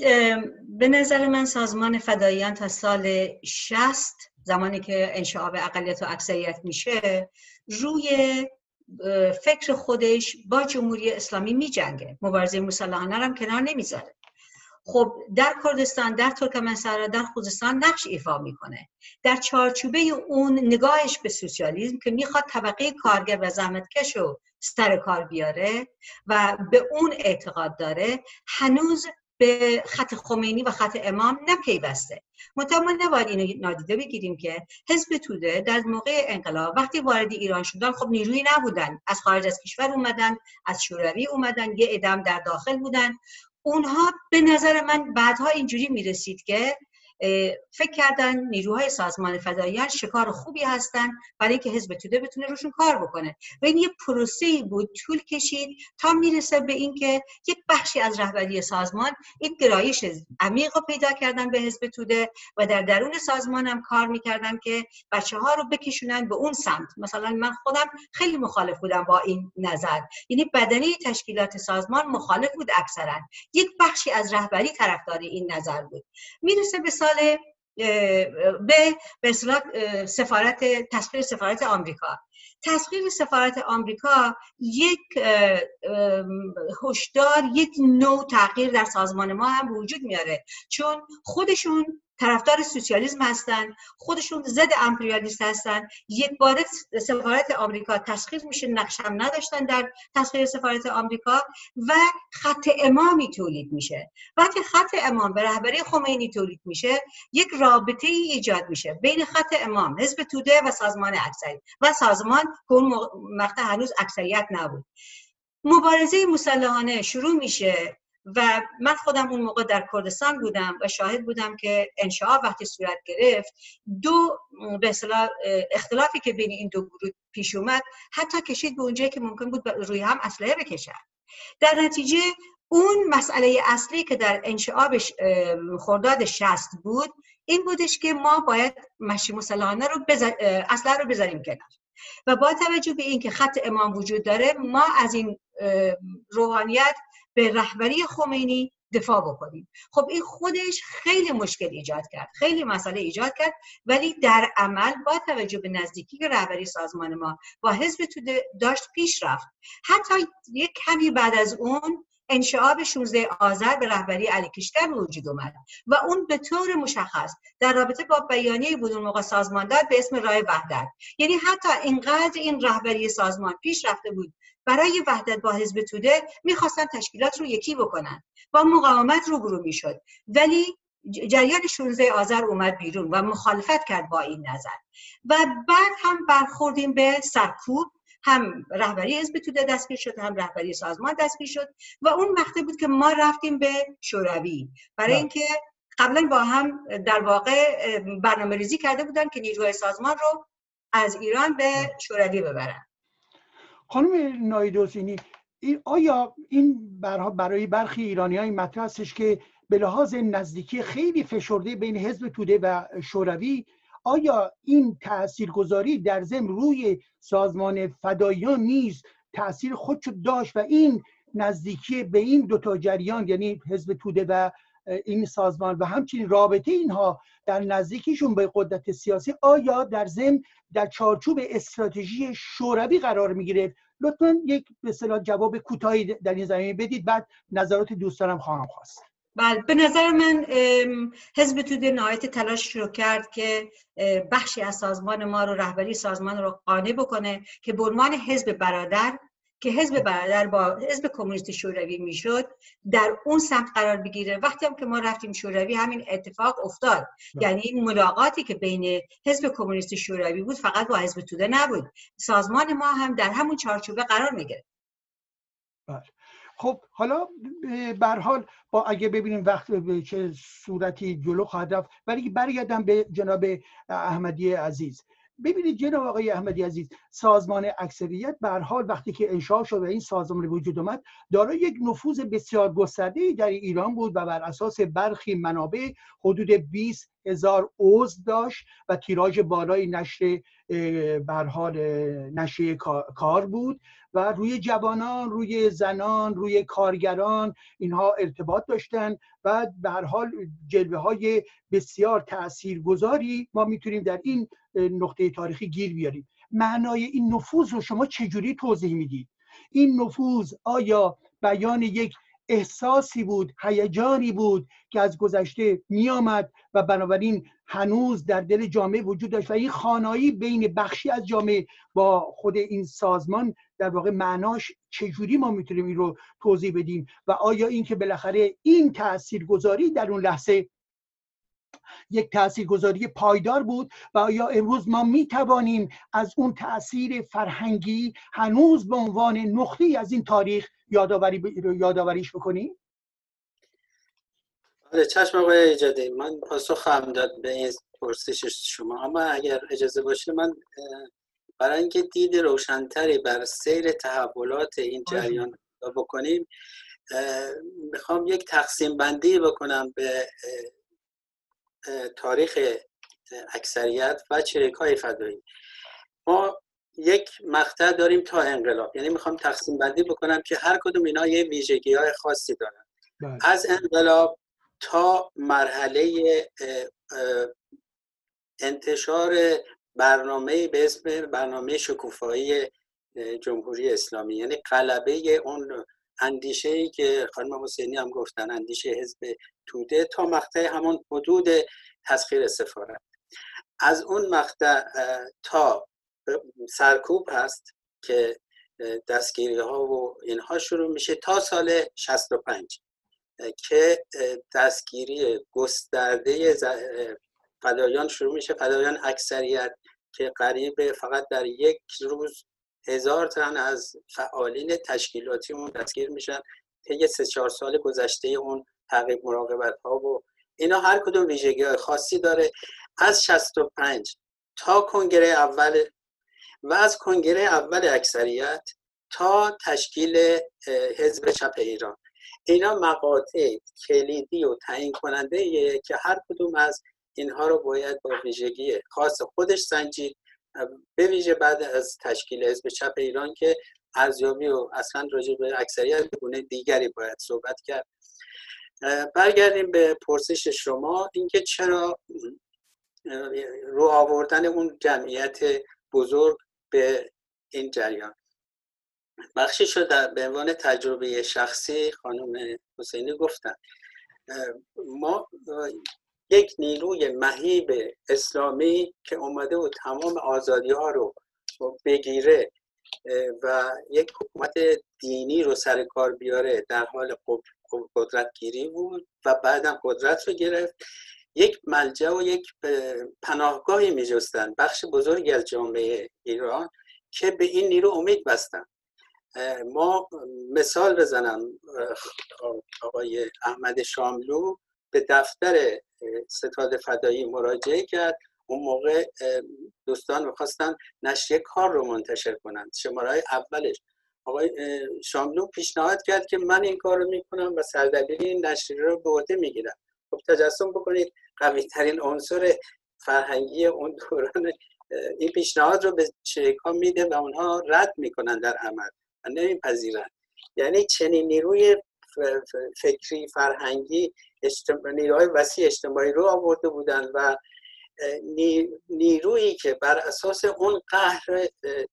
به نظر من سازمان فداییان تا سال 60 زمانی که انشعاب اقلیت و اکثریت میشه روی فکر خودش با جمهوری اسلامی می جنگه مبارزه مسلحانه هم کنار نمی‌ذاره. خب در کردستان در ترکمنستان در خوزستان نقش ایفا می‌کنه. در چارچوبه اون نگاهش به سوسیالیسم که می‌خواد طبقه کارگر و زحمتکش رو سر کار بیاره و به اون اعتقاد داره هنوز به خط خمینی و خط امام نپیوسته. منتها ما نباید اینو نادیده بگیریم که حزب توده در موقع انقلاب وقتی وارد ایران شدن خب نیروی نبودن. از خارج از کشور اومدن از شوروی اومدن یه ادم در داخل بودن. اونها به نظر من بعدها اینجوری می‌رسید که فکر کردن نیروهای سازمان فداییان شکار خوبی هستن برای اینکه حزب توده بتونه روشون کار بکنه. و این یه پروسه بود طول کشید تا می‌رسه به اینکه یک بخشی از رهبری سازمان این گرایش عمیق رو پیدا کردن به حزب توده و در درون سازمان هم کار می‌کردن که بچه ها رو بکشونن به اون سمت. مثلا من خودم خیلی مخالف بودم با این نظر. یعنی بدنی تشکیلات سازمان مخالف بود اکثرا. یک بخشی از رهبری طرفدار این نظر بود. می‌رسه به به به سفارت تصویر سفارت آمریکا. تصویر سفارت آمریکا یک هشدار یک نوع تغییر در سازمان ما هم وجود میاره. چون خودشون طرفدار سوسیالیسم هستن خودشون ضد امپریالیست هستن. یک بار سفارت آمریکا تسخیر میشه نقشم نداشتن در تسخیر سفارت آمریکا و خط امامی تولید میشه. وقتی خط امام به رهبری خمینی تولید میشه یک رابطه ای ایجاد میشه بین خط امام حزب توده و سازمان اکثری و سازمان که اون مقطع هنوز اکثریت نبود. مبارزه مسلحانه شروع میشه. و من خودم اون موقع در کردستان بودم و شاهد بودم که انشاء وقتی صورت گرفت دو به اختلافی که بین این دو گروه پیش اومد حتی کشید به اونجایی که ممکن بود روی هم اسلحه بکشن در نتیجه اون مسئله اصلی که در انشعاب خرداد شست بود این بودش که ما باید مشی مسلحانه رو بزر... اسلحه رو بذاریم کنار. و با توجه به اینکه خط امام وجود داره ما از این روحانیت به رهبری خمینی دفاع بکنیم. خب این خودش خیلی مشکل ایجاد کرد خیلی مسئله ایجاد کرد ولی در عمل با توجه به نزدیکی که رهبری سازمان ما با حزب تو داشت پیش رفت. حتی یک کمی بعد از اون انشعاب 16 آذر به رهبری علی کشتر وجود اومد و اون به طور مشخص در رابطه با بیانیه بود اون موقع سازمان داد به اسم رای وحدت. یعنی حتی اینقدر این رهبری سازمان پیش رفته بود برای وحدت با حزب توده می‌خواستن تشکیلات رو یکی بکنن. با مقاومت روبرو می‌شد. ولی جریان 16 آذر اومد بیرون و مخالفت کرد با این نظر. و بعد هم برخوردیم به سرکوب. هم رهبری حزب توده دستگیر شد هم رهبری سازمان دستگیر شد و اون وقتی بود که ما رفتیم به شوروی. برای بله. اینکه قبلا با هم در واقع برنامه ریزی کرده بودن که نیروهای سازمان رو از ایران به بله. شوروی ببرن. خانم نایدوزینی آیا این برای برخی ایرانی های مطرح هستش که به لحاظ نزدیکی خیلی فشرده بین حزب توده و شوروی آیا این تاثیرگذاری در ضمن روی سازمان فدایان نیز تاثیر خودشو داشت و این نزدیکی به این دوتا جریان یعنی حزب توده و این سازمان و همچنین رابطه اینها در نزدیکیشون به قدرت سیاسی آیا در ضمن در چارچوب استراتژی شوروی قرار می‌گیره لطفا یک به جواب کوتاهی در این زمینه بدید بعد نظرات دوستانم خواهم خواست. بله به نظر من حزب توده نهایت تلاش رو کرد که بخشی از سازمان ما رو رهبری سازمان رو قانع بکنه که به عنوان حزب برادر که حزب برادر با حزب کمونیست شوروی می‌شد در اون سمت قرار بگیره. وقتی هم که ما رفتیم شوروی همین اتفاق افتاد. بله. یعنی این ملاقاتی که بین حزب کمونیست شوروی بود فقط با حزب توده نبود. سازمان ما هم در همون چارچوبه قرار می‌گرفت. بله. خب حالا به حال با اگه ببینیم وقت به چه صورتی جلو خواهد رفت ولی برگردم به جناب احمدی عزیز. ببینید جناب آقای احمدی عزیز سازمان اکثریت به حال وقتی که انشاء شد و این سازمان وجود اومد دارای یک نفوذ بسیار گسترده در ایران بود و بر اساس برخی منابع حدود 20 هزار عضو داشت و تیراژ بالای نشر بر حال نشریه کار بود و روی جوانان روی زنان روی کارگران اینها ارتباط داشتن و به حال جلوه های بسیار تاثیرگذاری ما می‌تونیم در این نقطه تاریخی گیر بیاریم. معنای این نفوذ رو شما چجوری توضیح می‌دید؟ این نفوذ آیا بیان یک احساسی بود هیجانی بود که از گذشته میآمد و بنابراین هنوز در دل جامعه وجود داشت و این خانایی بین بخشی از جامعه با خود این سازمان در واقع معناش چجوری ما می‌تونیم این رو توضیح بدیم؟ و آیا این که بالاخره این تاثیرگذاری در اون لحظه یک تاثیرگذاری پایدار بود و آیا امروز ما می توانیم از اون تاثیر فرهنگی هنوز به عنوان نقطه از این تاریخ یادآوری یادآوریش بکنیم؟ آره چشم آقای ایجادی من پاسخ خواهم داد به این پرسش شما. اما اگر اجازه باشه من برای اینکه دید روشنتری بر سیر تحولات این جریان بکنیم می‌خوام یک تقسیم بندی بکنم به تاریخ اکثریت و چریک های فدایی. ما یک مقطع داریم تا انقلاب. یعنی می‌خوام تقسیم بندی بکنم که هر کدوم اینا یه ویژگی های خاصی دارن. بله. از انقلاب تا مرحله انتشار برنامه به اسم برنامه شکوفایی جمهوری اسلامی. یعنی قلبه اون اندیشه ای که خانم حسینی هم گفتن اندیشه حزب توده تا مقطع همون حدود تسخیر سفارت از اون مقطع تا سرکوب هست که دستگیری ها و اینها شروع میشه تا سال 65 که دستگیری گسترده فدایان شروع میشه. فدایان اکثریت که قریب فقط در یک روز هزار تن از فعالین تشکیلاتی اون دستگیر میشن. طی سه چهار سال گذشته اون تعقیب مراقبت ها و اینا هر کدوم ویژگی های خاصی داره. از 65 تا کنگره اول و از کنگره اول اکثریت تا تشکیل حزب چپ ایران. اینا مقاطع کلیدی و تعیین کننده که هر کدوم از اینها رو باید با ویژگی خاص خودش سنجید. به ویژه بعد از تشکیل حزب چپ ایران که ارزیابی و اصلا راجع به اکثریت گونه دیگری باید صحبت کرد. برگردیم به پرسش شما. اینکه چرا رو آوردن اون جمعیت بزرگ به این جریان. بخشی شد به عنوان تجربه شخصی خانم حسینی گفتن ما یک نیروی مهیب اسلامی که اومده و تمام آزادی ها رو بگیره و یک حکومت دینی رو سر کار بیاره در حال قدرت گیری بود و بعدم قدرت رو گرفت. یک ملجا و یک پناهگاهی می جستن بخش بزرگی از جامعه ایران که به این نیرو امید بستن. ما مثال بزنم. آقای احمد شاملو به دفتر ستاد فدایی مراجعه کرد. اون موقع دوستان می‌خواستن نشریه کار رو منتشر کنند شماره اولش. آقای شاملو پیشنهاد کرد که من این کار رو می‌کنم و سردبیری این نشریه رو به عهده می‌گیرم. خب تجسم بکنید قوی ترین عنصر فرهنگی اون دوران این پیشنهاد رو به شریکان میده و اونها رد می‌کنن در عمل و نمیپذیرن. یعنی چنین نیروی فکری فرهنگی نیروهای وسیع اجتماعی رو آورده بودن و نیرویی که بر اساس اون قهر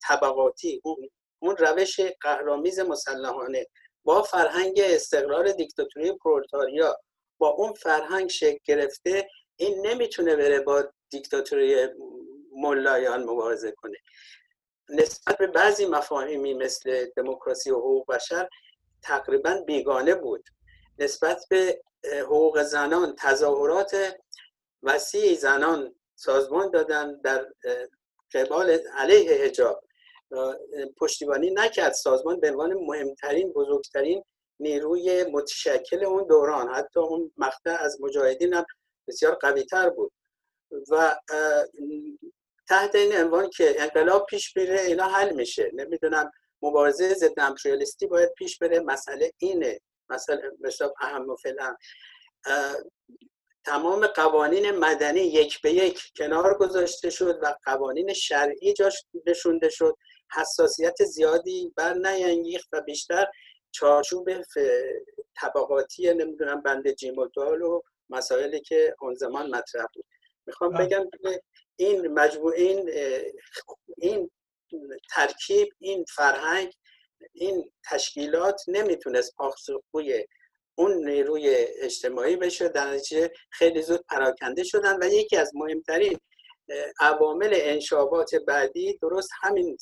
طبقاتی اون روش قهرامیز مسلحانه با فرهنگ استقرار دیکتاتوری پرولتاریا با اون فرهنگ شکل گرفته این نمی‌تونه بره با دیکتاتوری ملایان مبارزه کنه. نسبت به بعضی مفاهیمی مثل دموکراسی و حقوق بشر تقریبا بیگانه بود. نسبت به حقوق زنان تظاهرات وسیع زنان سازمان دادن در قبال علیه حجاب. پشتیبانی نکرد. سازمان به عنوان مهمترین بزرگترین نیروی متشکل اون دوران. حتی اون مقطع از مجاهدین هم بسیار قوی تر بود. و تحت این عنوان که انقلاب پیش بره اینا حل میشه. نمی‌دونم مبارزه ضد امپریالیستی باید پیش بره. مسئله اینه. مثلا مثلا اهم و فعلا تمام قوانین مدنی یک به یک کنار گذاشته شد و قوانین شرعی جاش نشونده شد. حساسیت زیادی بر نینگیخت و بیشتر چارچوب طبقاتی نمی‌دونم بند جیم و و مسائلی که اون زمان مطرح بود می‌خوام بله. بگم این مجموع این این ترکیب این فرهنگ این تشکیلات نمی‌تونست پاسخگوی اون نیروی اجتماعی بشه در نتیجه خیلی زود پراکنده شدن و یکی از مهمترین عوامل انشابات بعدی درست همین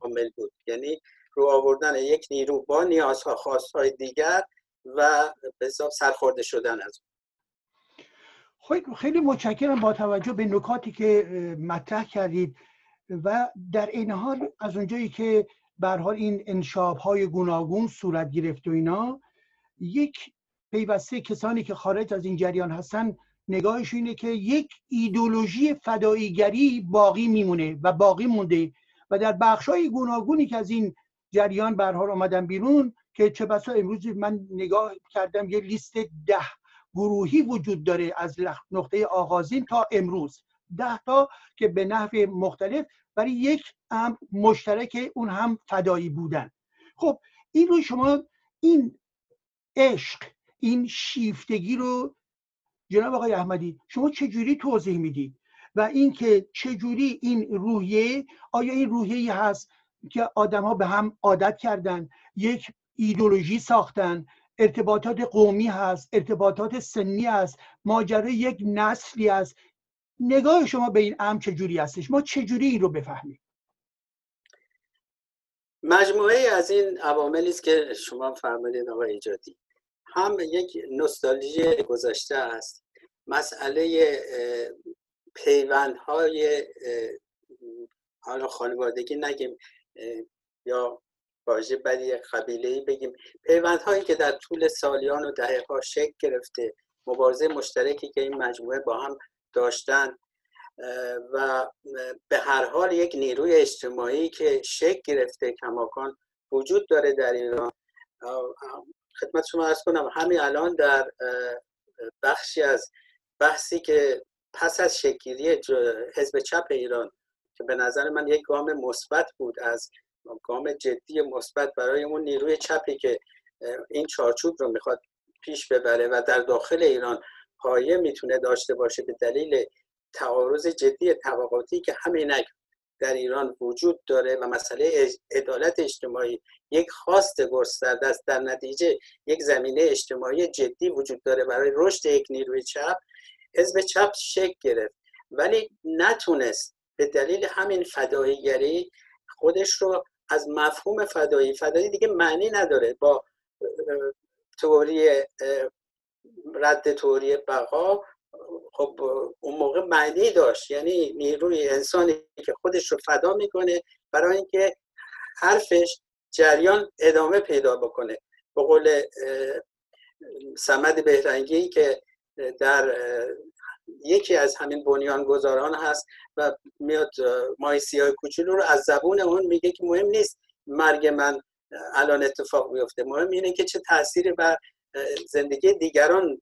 عامل بود. یعنی رو آوردن یک نیرو با نیازها خواستهای دیگر و به سرخورده شدن از اون. خیلی متشکرم با توجه به نکاتی که مطرح کردید و در این حال از اونجایی که بر حال این انشاب های گوناگون صورت گرفت و اینا یک پیوسته کسانی که خارج از این جریان هستن نگاهش اینه که یک ایدولوژی فداییگری باقی میمونه و باقی مونده و در بخش های گوناگونی که از این جریان حال آمدن بیرون که چه بسا امروز من نگاه کردم یه لیست ده گروهی وجود داره از نقطه آغازین تا امروز. ده تا که به نحو مختلف برای یک هم مشترک اون هم فدایی بودن. خب این رو شما این عشق این شیفتگی رو جناب آقای احمدی شما چجوری توضیح می‌دید؟ و اینکه چجوری این روحیه آیا این روحیه هست که آدم به هم عادت کردن یک ایدولوژی ساختن ارتباطات قومی هست ارتباطات سنی هست ماجرای یک نسلی است نگاه شما به این امر چجوری هستش؟ ما چجوری این رو بفهمیم؟ مجموعه از این عواملی است که شما فرمودید آقای ایجادی. هم یک نوستالژی گذشته است. مسئله پیوندهای حالا خانوادگی نگیم یا واژه بدی قبیله ای بگیم. پیوندهایی که در طول سالیان و دهه ها شکل گرفته مبارزه مشترکی که این مجموعه با هم داشتن و به هر حال یک نیروی اجتماعی که شکل گرفته کماکان وجود داره در ایران خدمت شما ارز کنم همین الان در بخشی از بحثی که پس از شکلی حزب چپ ایران که به نظر من یک گام مثبت بود از گام جدی مثبت برای اون نیروی چپی که این چارچوب رو می‌خواد پیش ببره و در داخل ایران پایه می‌تونه داشته باشه به دلیل تعارض جدی طبقاتی که همینک در ایران وجود داره و مسئله عدالت اجتماعی یک خواست گسترده است در نتیجه یک زمینه اجتماعی جدی وجود داره برای رشد یک نیروی چپ حزب چپ شکل گرفت. ولی نتونست به دلیل همین فداییگری خودش رو از مفهوم فدایی فدایی دیگه معنی نداره. با توری رد توری بقا خب اون موقع معنی داشت. یعنی نیروی انسانی که خودش رو فدا می‌کنه برای اینکه حرفش جریان ادامه پیدا بکنه. به قول سمد بهرنگی که در یکی از همین بنیانگذاران هست و میاد مای سیاه کوچولو رو از زبون اون میگه که مهم نیست مرگ من الان اتفاق میفته. مهم اینه که چه تاثیری بر زندگی دیگران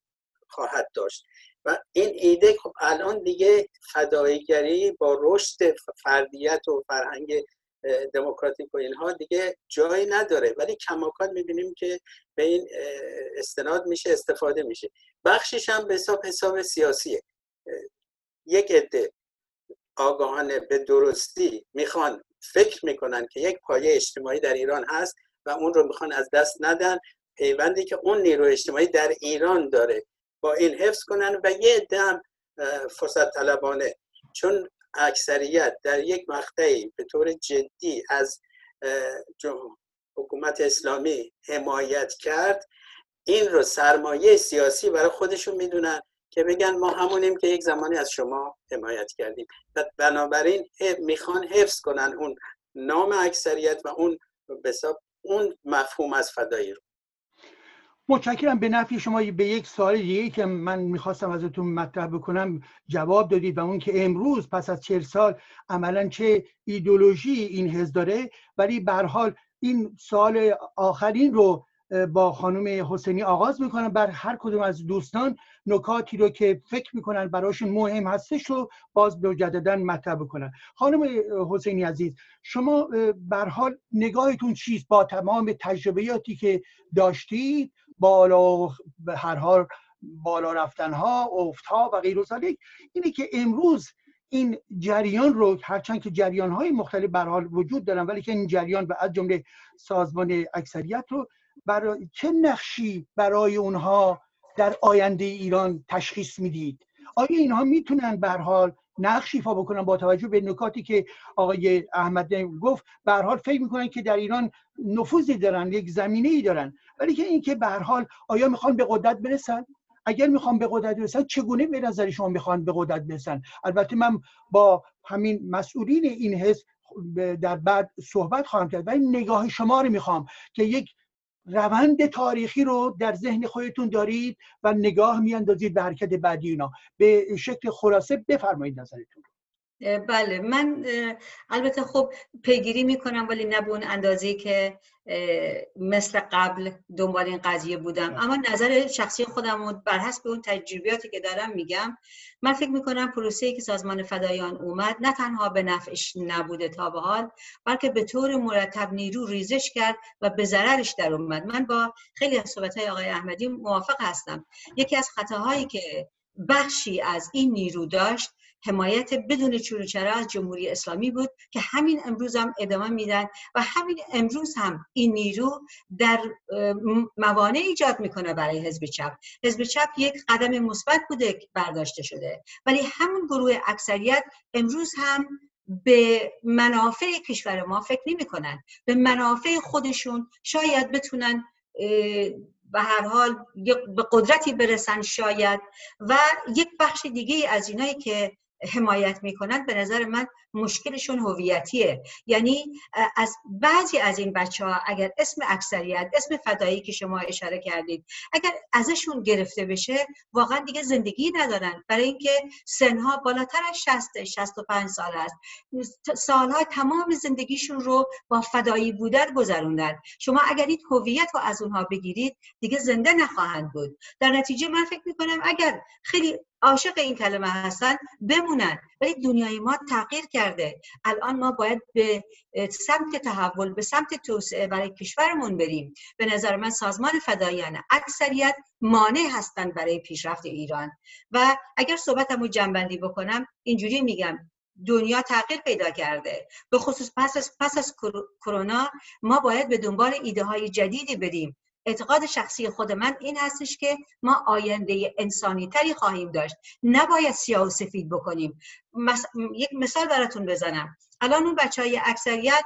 خواهد داشت. و این ایده خب الان دیگه فداییگری با رشد فردیت و فرهنگ دموکراتیک و اینها دیگه جایی نداره. ولی کماکان می‌بینیم که به این استناد میشه استفاده میشه. بخشش هم به حساب حساب سیاسیه. یک عده آگاهانه به درستی می‌خوان فکر می‌کنن که یک پایه اجتماعی در ایران هست و اون رو می‌خوان از دست ندن. پیوندی که اون نیرو اجتماعی در ایران داره با این حفظ کنن و یه عده هم فرصت طلبانه چون اکثریت در یک مقطعی به طور جدی از حکومت اسلامی حمایت کرد این رو سرمایه سیاسی برای خودشون می‌دونن که بگن ما همونیم که یک زمانی از شما حمایت کردیم. و بنابراین می‌خوان حفظ کنن اون نام اکثریت و اون اون مفهوم از فدایی رو. متشکرم به نفی شما. به یک سوال دیگه که من می‌خواستم ازتون مطرح بکنم جواب دادید و اون که امروز پس از چهل سال عملا چه ایدولوژی این حزب داره ولی به حال این سال آخرین رو با خانم حسینی آغاز می‌کنم. بر هر کدوم از دوستان نکاتی رو که فکر می‌کنن براشون مهم هستش رو باز مجددا مطرح بکنن. خانم حسینی عزیز شما بر حال نگاهتون چیست با تمام تجربیاتی که داشتید؟ بالا به هر حال بالا رفتن ها افت ها و غیر اینه که امروز این جریان رو هرچند که جریان های مختلف به حال وجود دارن ولی که این جریان و از جمله سازمان اکثریت رو برای چه نقشی برای اونها در آینده ایران تشخیص می‌دید؟ آیا اینها می‌تونن به حال نقش ایفا بکنن با توجه به نکاتی که آقای احمد گفت. به حال فکر می‌کنن که در ایران نفوذی دارن یک زمینه ای دارن. ولی که اینکه به حال آیا می‌خوان به قدرت برسن؟ اگر می‌خوان به قدرت برسن چگونه به نظر شما می‌خوان به قدرت برسن؟ البته من با همین مسئولین این حزب در بعد صحبت خواهم کرد ولی نگاه شما رو می‌خوام که یک روند تاریخی رو در ذهن خودتون دارید و نگاه میاندازید به حرکت بعدی اینا. به شکل خلاصه بفرمایید نظرتون بله. من البته خب پیگیری می‌کنم ولی نه به اون اندازه که مثل قبل دنبال این قضیه بودم. اما نظر شخصی خودم بر حسب اون تجربیاتی که دارم میگم من فکر می‌کنم پروسه که سازمان فدایان اومد نه تنها به نفعش نبوده تا به حال بلکه به طور مرتب نیرو ریزش کرد و به ضررش در اومد. من با خیلی از صحبت های آقای احمدی موافق هستم. یکی از خطاهایی که بخشی از این نیرو داشت حمایت بدون چروچرا از جمهوری اسلامی بود که همین امروز هم ادامه میدن و همین امروز هم این نیرو در موانع ایجاد می‌کنه برای حزب چپ. حزب چپ یک قدم مثبت بوده برداشته شده. ولی همون گروه اکثریت امروز هم به منافع کشور ما فکر نمی کنن. به منافع خودشون شاید بتونن به هر حال به قدرتی برسن شاید. و یک بخش دیگه از اینایی که حمایت می‌کنن به نظر من مشکلشون هویتیه. یعنی از بعضی از این بچه ها اگر اسم اکثریت اسم فدایی که شما اشاره کردید اگر ازشون گرفته بشه واقعا دیگه زندگی ندارن. برای اینکه سنها بالاتر از 60 65 سال است. سالها تمام زندگیشون رو با فدایی بودن گذروندن. شما اگر این هویت رو از اونها بگیرید دیگه زنده نخواهند بود. در نتیجه من فکر می‌کنم اگر خیلی عاشق این کلمه هستن بمونن. ولی دنیای ما تغییر کرده. الان ما باید به سمت تحول به سمت توسعه برای کشورمون بریم. به نظر من سازمان فدایان اکثریت مانع هستند برای پیشرفت ایران. و اگر صحبتمو جنبندی بکنم اینجوری میگم دنیا تغییر پیدا کرده. به خصوص پس از پس از کرونا ما باید به دنبال ایده های جدیدی بریم. اعتقاد شخصی خود من این هستش که ما آینده انسانی تری خواهیم داشت. نباید سیاه و سفید بکنیم. یک مثال براتون بزنم. الان اون بچه های اکثریت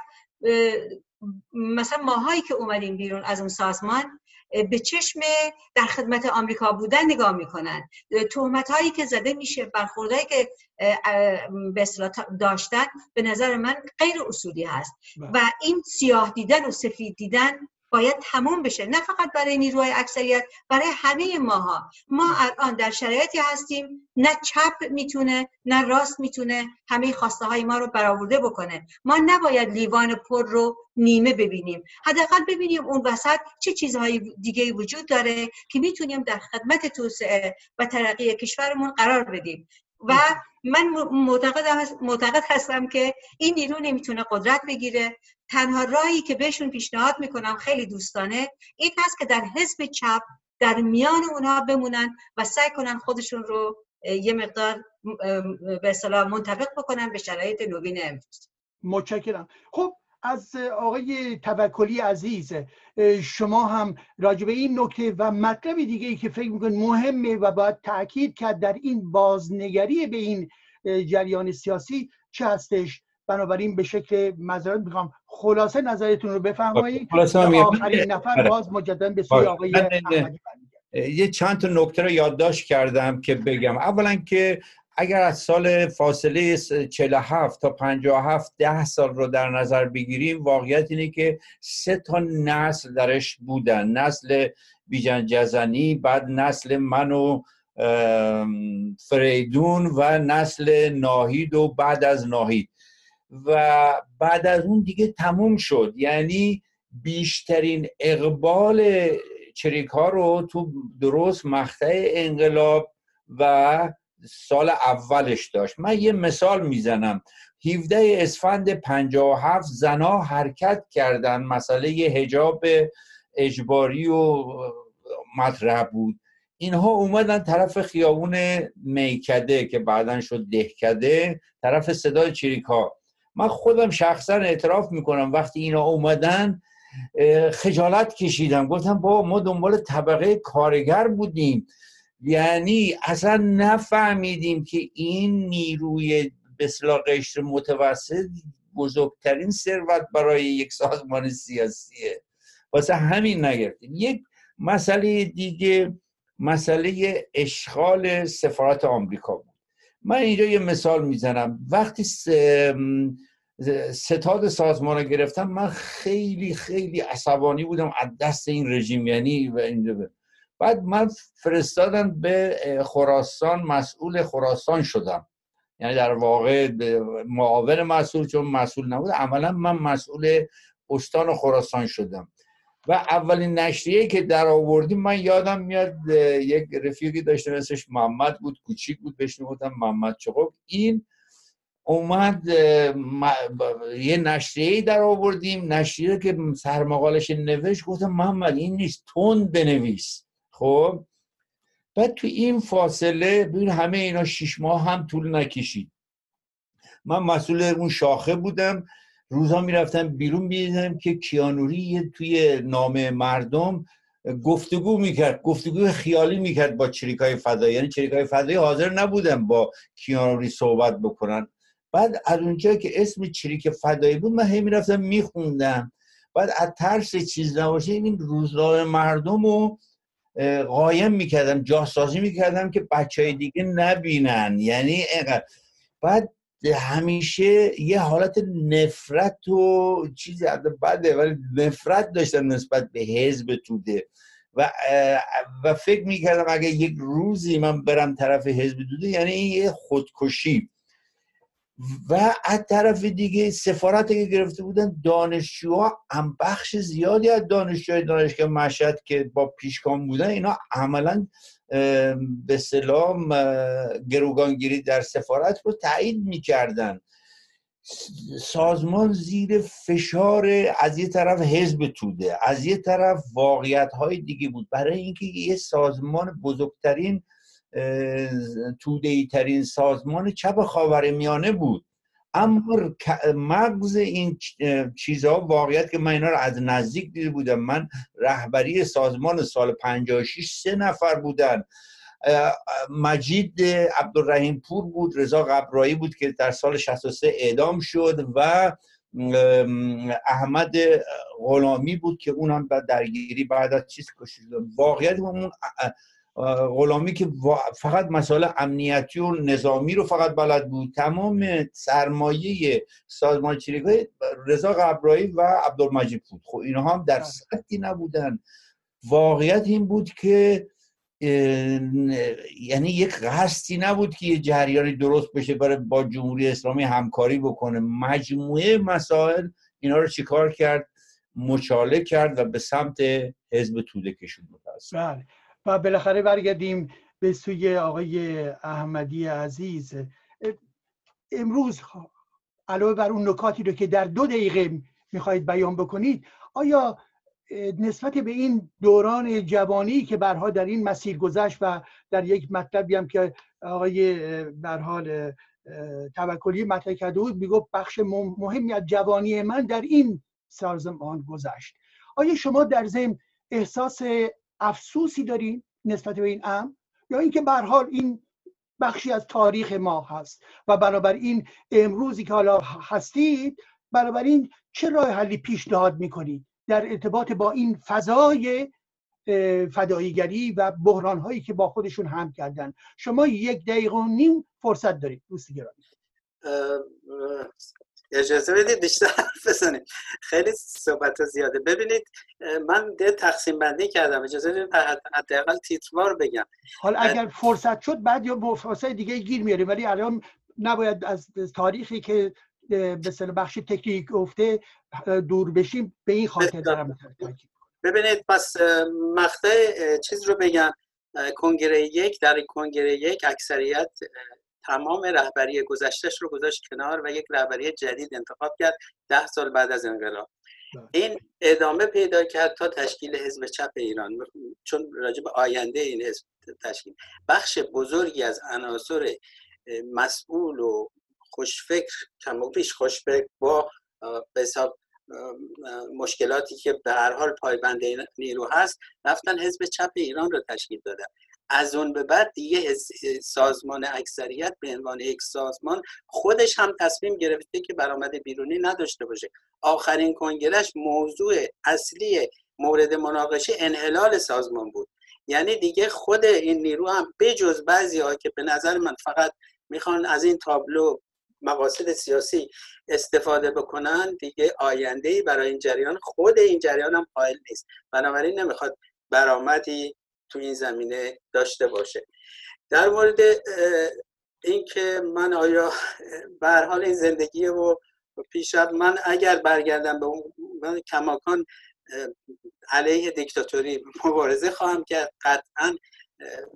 مثلا ماهایی که اومدیم بیرون از اون سازمان به چشم در خدمت آمریکا بودن نگاه می‌کنن. تهمت هایی که زده میشه برخوردهایی که به داشتن به نظر من غیر اصولی هست. بله. و این سیاه دیدن و سفید دیدن باید تموم بشه. نه فقط برای نیروهای اکثریت برای همه ماها. ما الان در شرایطی هستیم نه چپ می‌تونه نه راست می‌تونه همه خواسته های ما رو برآورده بکنه. ما نباید لیوان پر رو نیمه ببینیم. حداقل ببینیم اون وسط چه چیزهای دیگه وجود داره که می‌تونیم در خدمت توسعه و ترقی کشورمون قرار بدیم. و من معتقد هستم که این نیرو نمی‌تونه قدرت بگیره. تنها راهی که بهشون پیشنهاد می‌کنم خیلی دوستانه این هست که در حزب چپ در میان اونها بمونن و سعی کنن خودشون رو یه مقدار به اصطلاح منطبق بکنن به شرایط نوین امروز. متشکرم. خب از آقای توکلی عزیز شما هم راجع این نکته و مطلب دیگه ای که فکر میکن مهمه و باید تاکید کرد در این بازنگری به این جریان سیاسی چه هستش؟ بنابراین به شکل مذارت می‌خوام. خلاصه نظرتون رو بفرمایید آخرین نفر آره. باز مجددا به سوی آقای یه چند تا نکته رو یادداشت کردم که بگم. اولا که اگر از سال فاصله 47 تا 57 ده سال رو در نظر بگیریم واقعیت اینه که سه تا نسل درش بودن. نسل بیجن جزنی بعد نسل من و فریدون و نسل ناهید و بعد از ناهید. و بعد از اون دیگه تموم شد. یعنی بیشترین اقبال چریک ها رو تو درست مقطع انقلاب و سال اولش داشت. من یه مثال می‌زنم. 17 اسفند 57 زنا حرکت کردن. مسئله هجاب اجباری و مطرح بود. اینها اومدن طرف خیابون میکده که بعدا شد دهکده طرف صدای چریک ها. من خودم شخصا اعتراف می‌کنم وقتی اینا اومدن خجالت کشیدم. گفتم با ما دنبال طبقه کارگر بودیم. یعنی اصلا نفهمیدیم که این نیروی بسلا قشر متوسط بزرگترین ثروت برای یک سازمان سیاسیه. واسه همین نگرفتیم. یک مسئله دیگه مسئله اشغال سفارت آمریکا بود. من اینجا یه مثال می‌زنم. وقتی ستاد سازمان رو گرفتم من خیلی خیلی عصبانی بودم از دست این رژیم. یعنی و اینجا بعد من فرستادن به خراسان مسئول خراسان شدم. یعنی در واقع معاون مسئول چون مسئول نبود. عملا من مسئول استان خراسان شدم. و اولین نشریه که در آوردیم من یادم میاد یک رفیقی داشته مثلش محمد بود کوچیک بود بهش می‌گفتم محمد چقوب این اومد یه نشریه در آوردیم. نشریه که سرمقالش نوشت گفتم محمد این نیست تون بنویس. خب؟ بعد تو این فاصله ببین همه اینا شیش ماه هم طول نکشید. من مسئول اون شاخه بودم. روزا می‌رفتم بیرون می‌دیدم که کیانوری توی نام مردم گفتگو می‌کرد گفتگو خیالی می‌کرد با چریکای فضایی. یعنی چریکای فضایی حاضر نبودن با کیانوری صحبت بکنن. بعد از اونجا که اسم چریک فدایی بود من هی می‌رفتم میخوندم. بعد از ترس چیز نباشه این روزنامه مردم رو قایم می‌کردم جاسازی می‌کردم که بچه های دیگه نبینن. یعنی بعد همیشه یه حالت نفرت و چیزی بده ولی نفرت داشتم نسبت به حزب توده. و و فکر می‌کردم اگه یک روزی من برم طرف حزب توده یعنی یه خودکشی. و از طرف دیگه سفارت که گرفته بودن دانشجوها هم بخش زیادی از دانشجوهای دانشگاه مشهد که با پیشگام بودن اینا عملا به سلام گروگانگیری در سفارت رو تایید می‌کردن. سازمان زیر فشار از یه طرف حزب توده از یه طرف واقعیت های دیگه بود. برای اینکه یه سازمان بزرگترین تودهی ترین سازمان چپ خاور میانه بود. اما مغز این چیزها واقعیت که من اینا رو از نزدیک دیده بودم من رهبری سازمان سال 56 سه نفر بودن. مجید عبدالرحیم پور بود رضا قبرایی بود که در سال 63 اعدام شد و احمد غلامی بود که اون هم درگیری بعد از چیز کشید واقعیت اون غلامی که فقط مسائل امنیتی و نظامی رو فقط بلد بود. تمام سرمایه سازمان چریکای رضا قبرایی و عبدالمجید بود. خب اینها هم در بله. سطحی نبودن. واقعیت این بود که یعنی یک قصدی نبود که یه جریانی درست بشه برای با جمهوری اسلامی همکاری بکنه. مجموعه مسائل اینا رو چیکار کرد؟ مچاله کرد و به سمت حزب توده کشون بله. و بالاخره برگردیم به سوی آقای احمدی عزیز. امروز علاوه بر اون نکاتی رو که در دو دقیقه می‌خواهید بیان بکنید آیا نسبت به این دوران جوانی که برها در این مسیر گذشت و در یک مطلبی هم که آقای برحال توکلی مطرح کرده بود می‌گفت بخش مهمی از جوانی من در این سازمان گذشت. آیا شما در ضمن احساس افسوسی دارین نسبت به این امر؟ یا اینکه به حال این بخشی از تاریخ ما هست و بنابراین امروزی که حالا هستید بنابراین چه راه حلی پیشنهاد می‌کنید در ارتباط با این فضای فداییگری و بحران هایی که با خودشون هم کردن؟ شما یک دقیقه و نیم فرصت دارید دوست گرامی. اجازه بدید بیشتر حرف بزنیم. خیلی صحبت زیاده. ببینید من ده تقسیم بندی کردم. اجازه بدید حداقل تیتروار بگم. حالا اگر فرصت شد بعد یا فرصت دیگه گیر میاریم. ولی الان نباید از تاریخی که به بخش تکنیک افته دور بشیم. به این خاطر دارم ببینید پس مقطع چیز رو بگم. کنگره یک در کنگره یک اکثریت تمام رهبری گذشتش رو گذاشت کنار و یک رهبری جدید انتخاب کرد ده سال بعد از انقلاب. بله. این ادامه پیدا کرد تا تشکیل حزب چپ ایران. چون راجب آینده این حزب تشکیل. بخش بزرگی از عناصر مسئول و خوشفکر کم و بیش خوشفکر با به حساب مشکلاتی که به هر حال پایبند نیرو هست رفتن حزب چپ ایران رو تشکیل دادن. از اون به بعد دیگه سازمان اکثریت به عنوان یک سازمان خودش هم تصمیم گرفته که برآمد بیرونی نداشته باشه. آخرین کنگرش موضوع اصلی مورد مناقشه انحلال سازمان بود. یعنی دیگه خود این نیرو هم بجز بعضی ها که به نظر من فقط می‌خوان از این تابلو مقاصد سیاسی استفاده بکنن دیگه آینده ای برای این جریان خود این جریان هم قائل نیست. بنابراین نمی‌خواد برآمدی تو این زمینه داشته باشه. در مورد اینکه من آیا به حال این زندگی و پیشرفت من اگر برگردم به اون من کماکان علیه دیکتاتوری مبارزه خواهم کرد. قطعا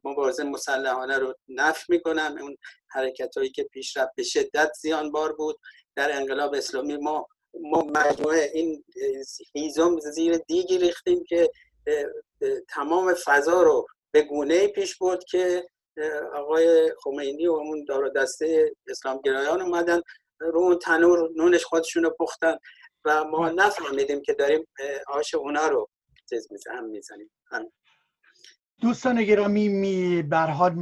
مبارزه مسلحانه رو نف می‌کنم. اون حرکت هایی که پیشرفت به شدت زیانبار بود در انقلاب اسلامی. ما ما مجموعه این هیزم زیر دیگی ریختیم که تمام فضا رو به گونه پیش برد که آقای خمینی و اون دار دسته اسلام گرایان اومدن رو اون تنور نونش خودشون رو پختن و ما نفهمیدیم که داریم آش اونا رو چیز هم می‌زنیم. دوستان گرامی می برحال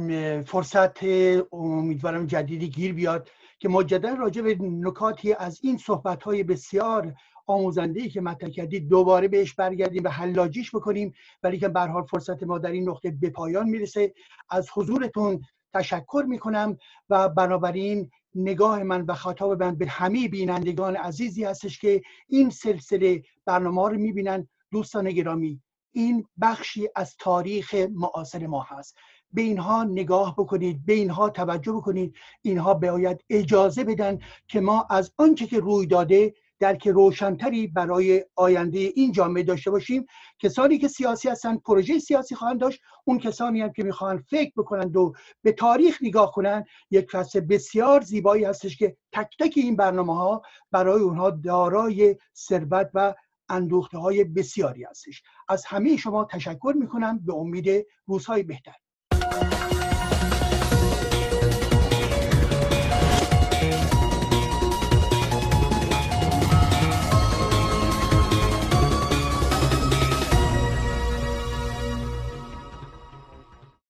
فرصت امیدوارم جدیدی گیر بیاد که مجددا راجع به نکاتی از این صحبت های بسیار آموزنده ای که مطرح کردید دوباره بهش برگردیم و حلاجیش بکنیم. ولی که به حال فرصت ما در این نقطه به پایان می‌رسه. از حضورتون تشکر می‌کنم و بنابراین نگاه من و خطاب من به همه بینندگان عزیزی هستش که این سلسله برنامه رو می‌بینن. دوستان گرامی این بخشی از تاریخ معاصر ما هست. به اینها نگاه بکنید به اینها توجه بکنید. اینها باید اجازه بدن که ما از آنچه که روی داده درک روشنتری برای آینده این جامعه داشته باشیم. کسانی که سیاسی هستن پروژه سیاسی خواهند داشت. اون کسانی هم که می‌خواهند فکر بکنند و به تاریخ نگاه کنند یک فصل بسیار زیبایی هستش که تک تک این برنامه ها برای اونها دارای ثروت و اندوخته های بسیاری هستش. از همه شما تشکر می‌کنم. به امید روزهای بهتر.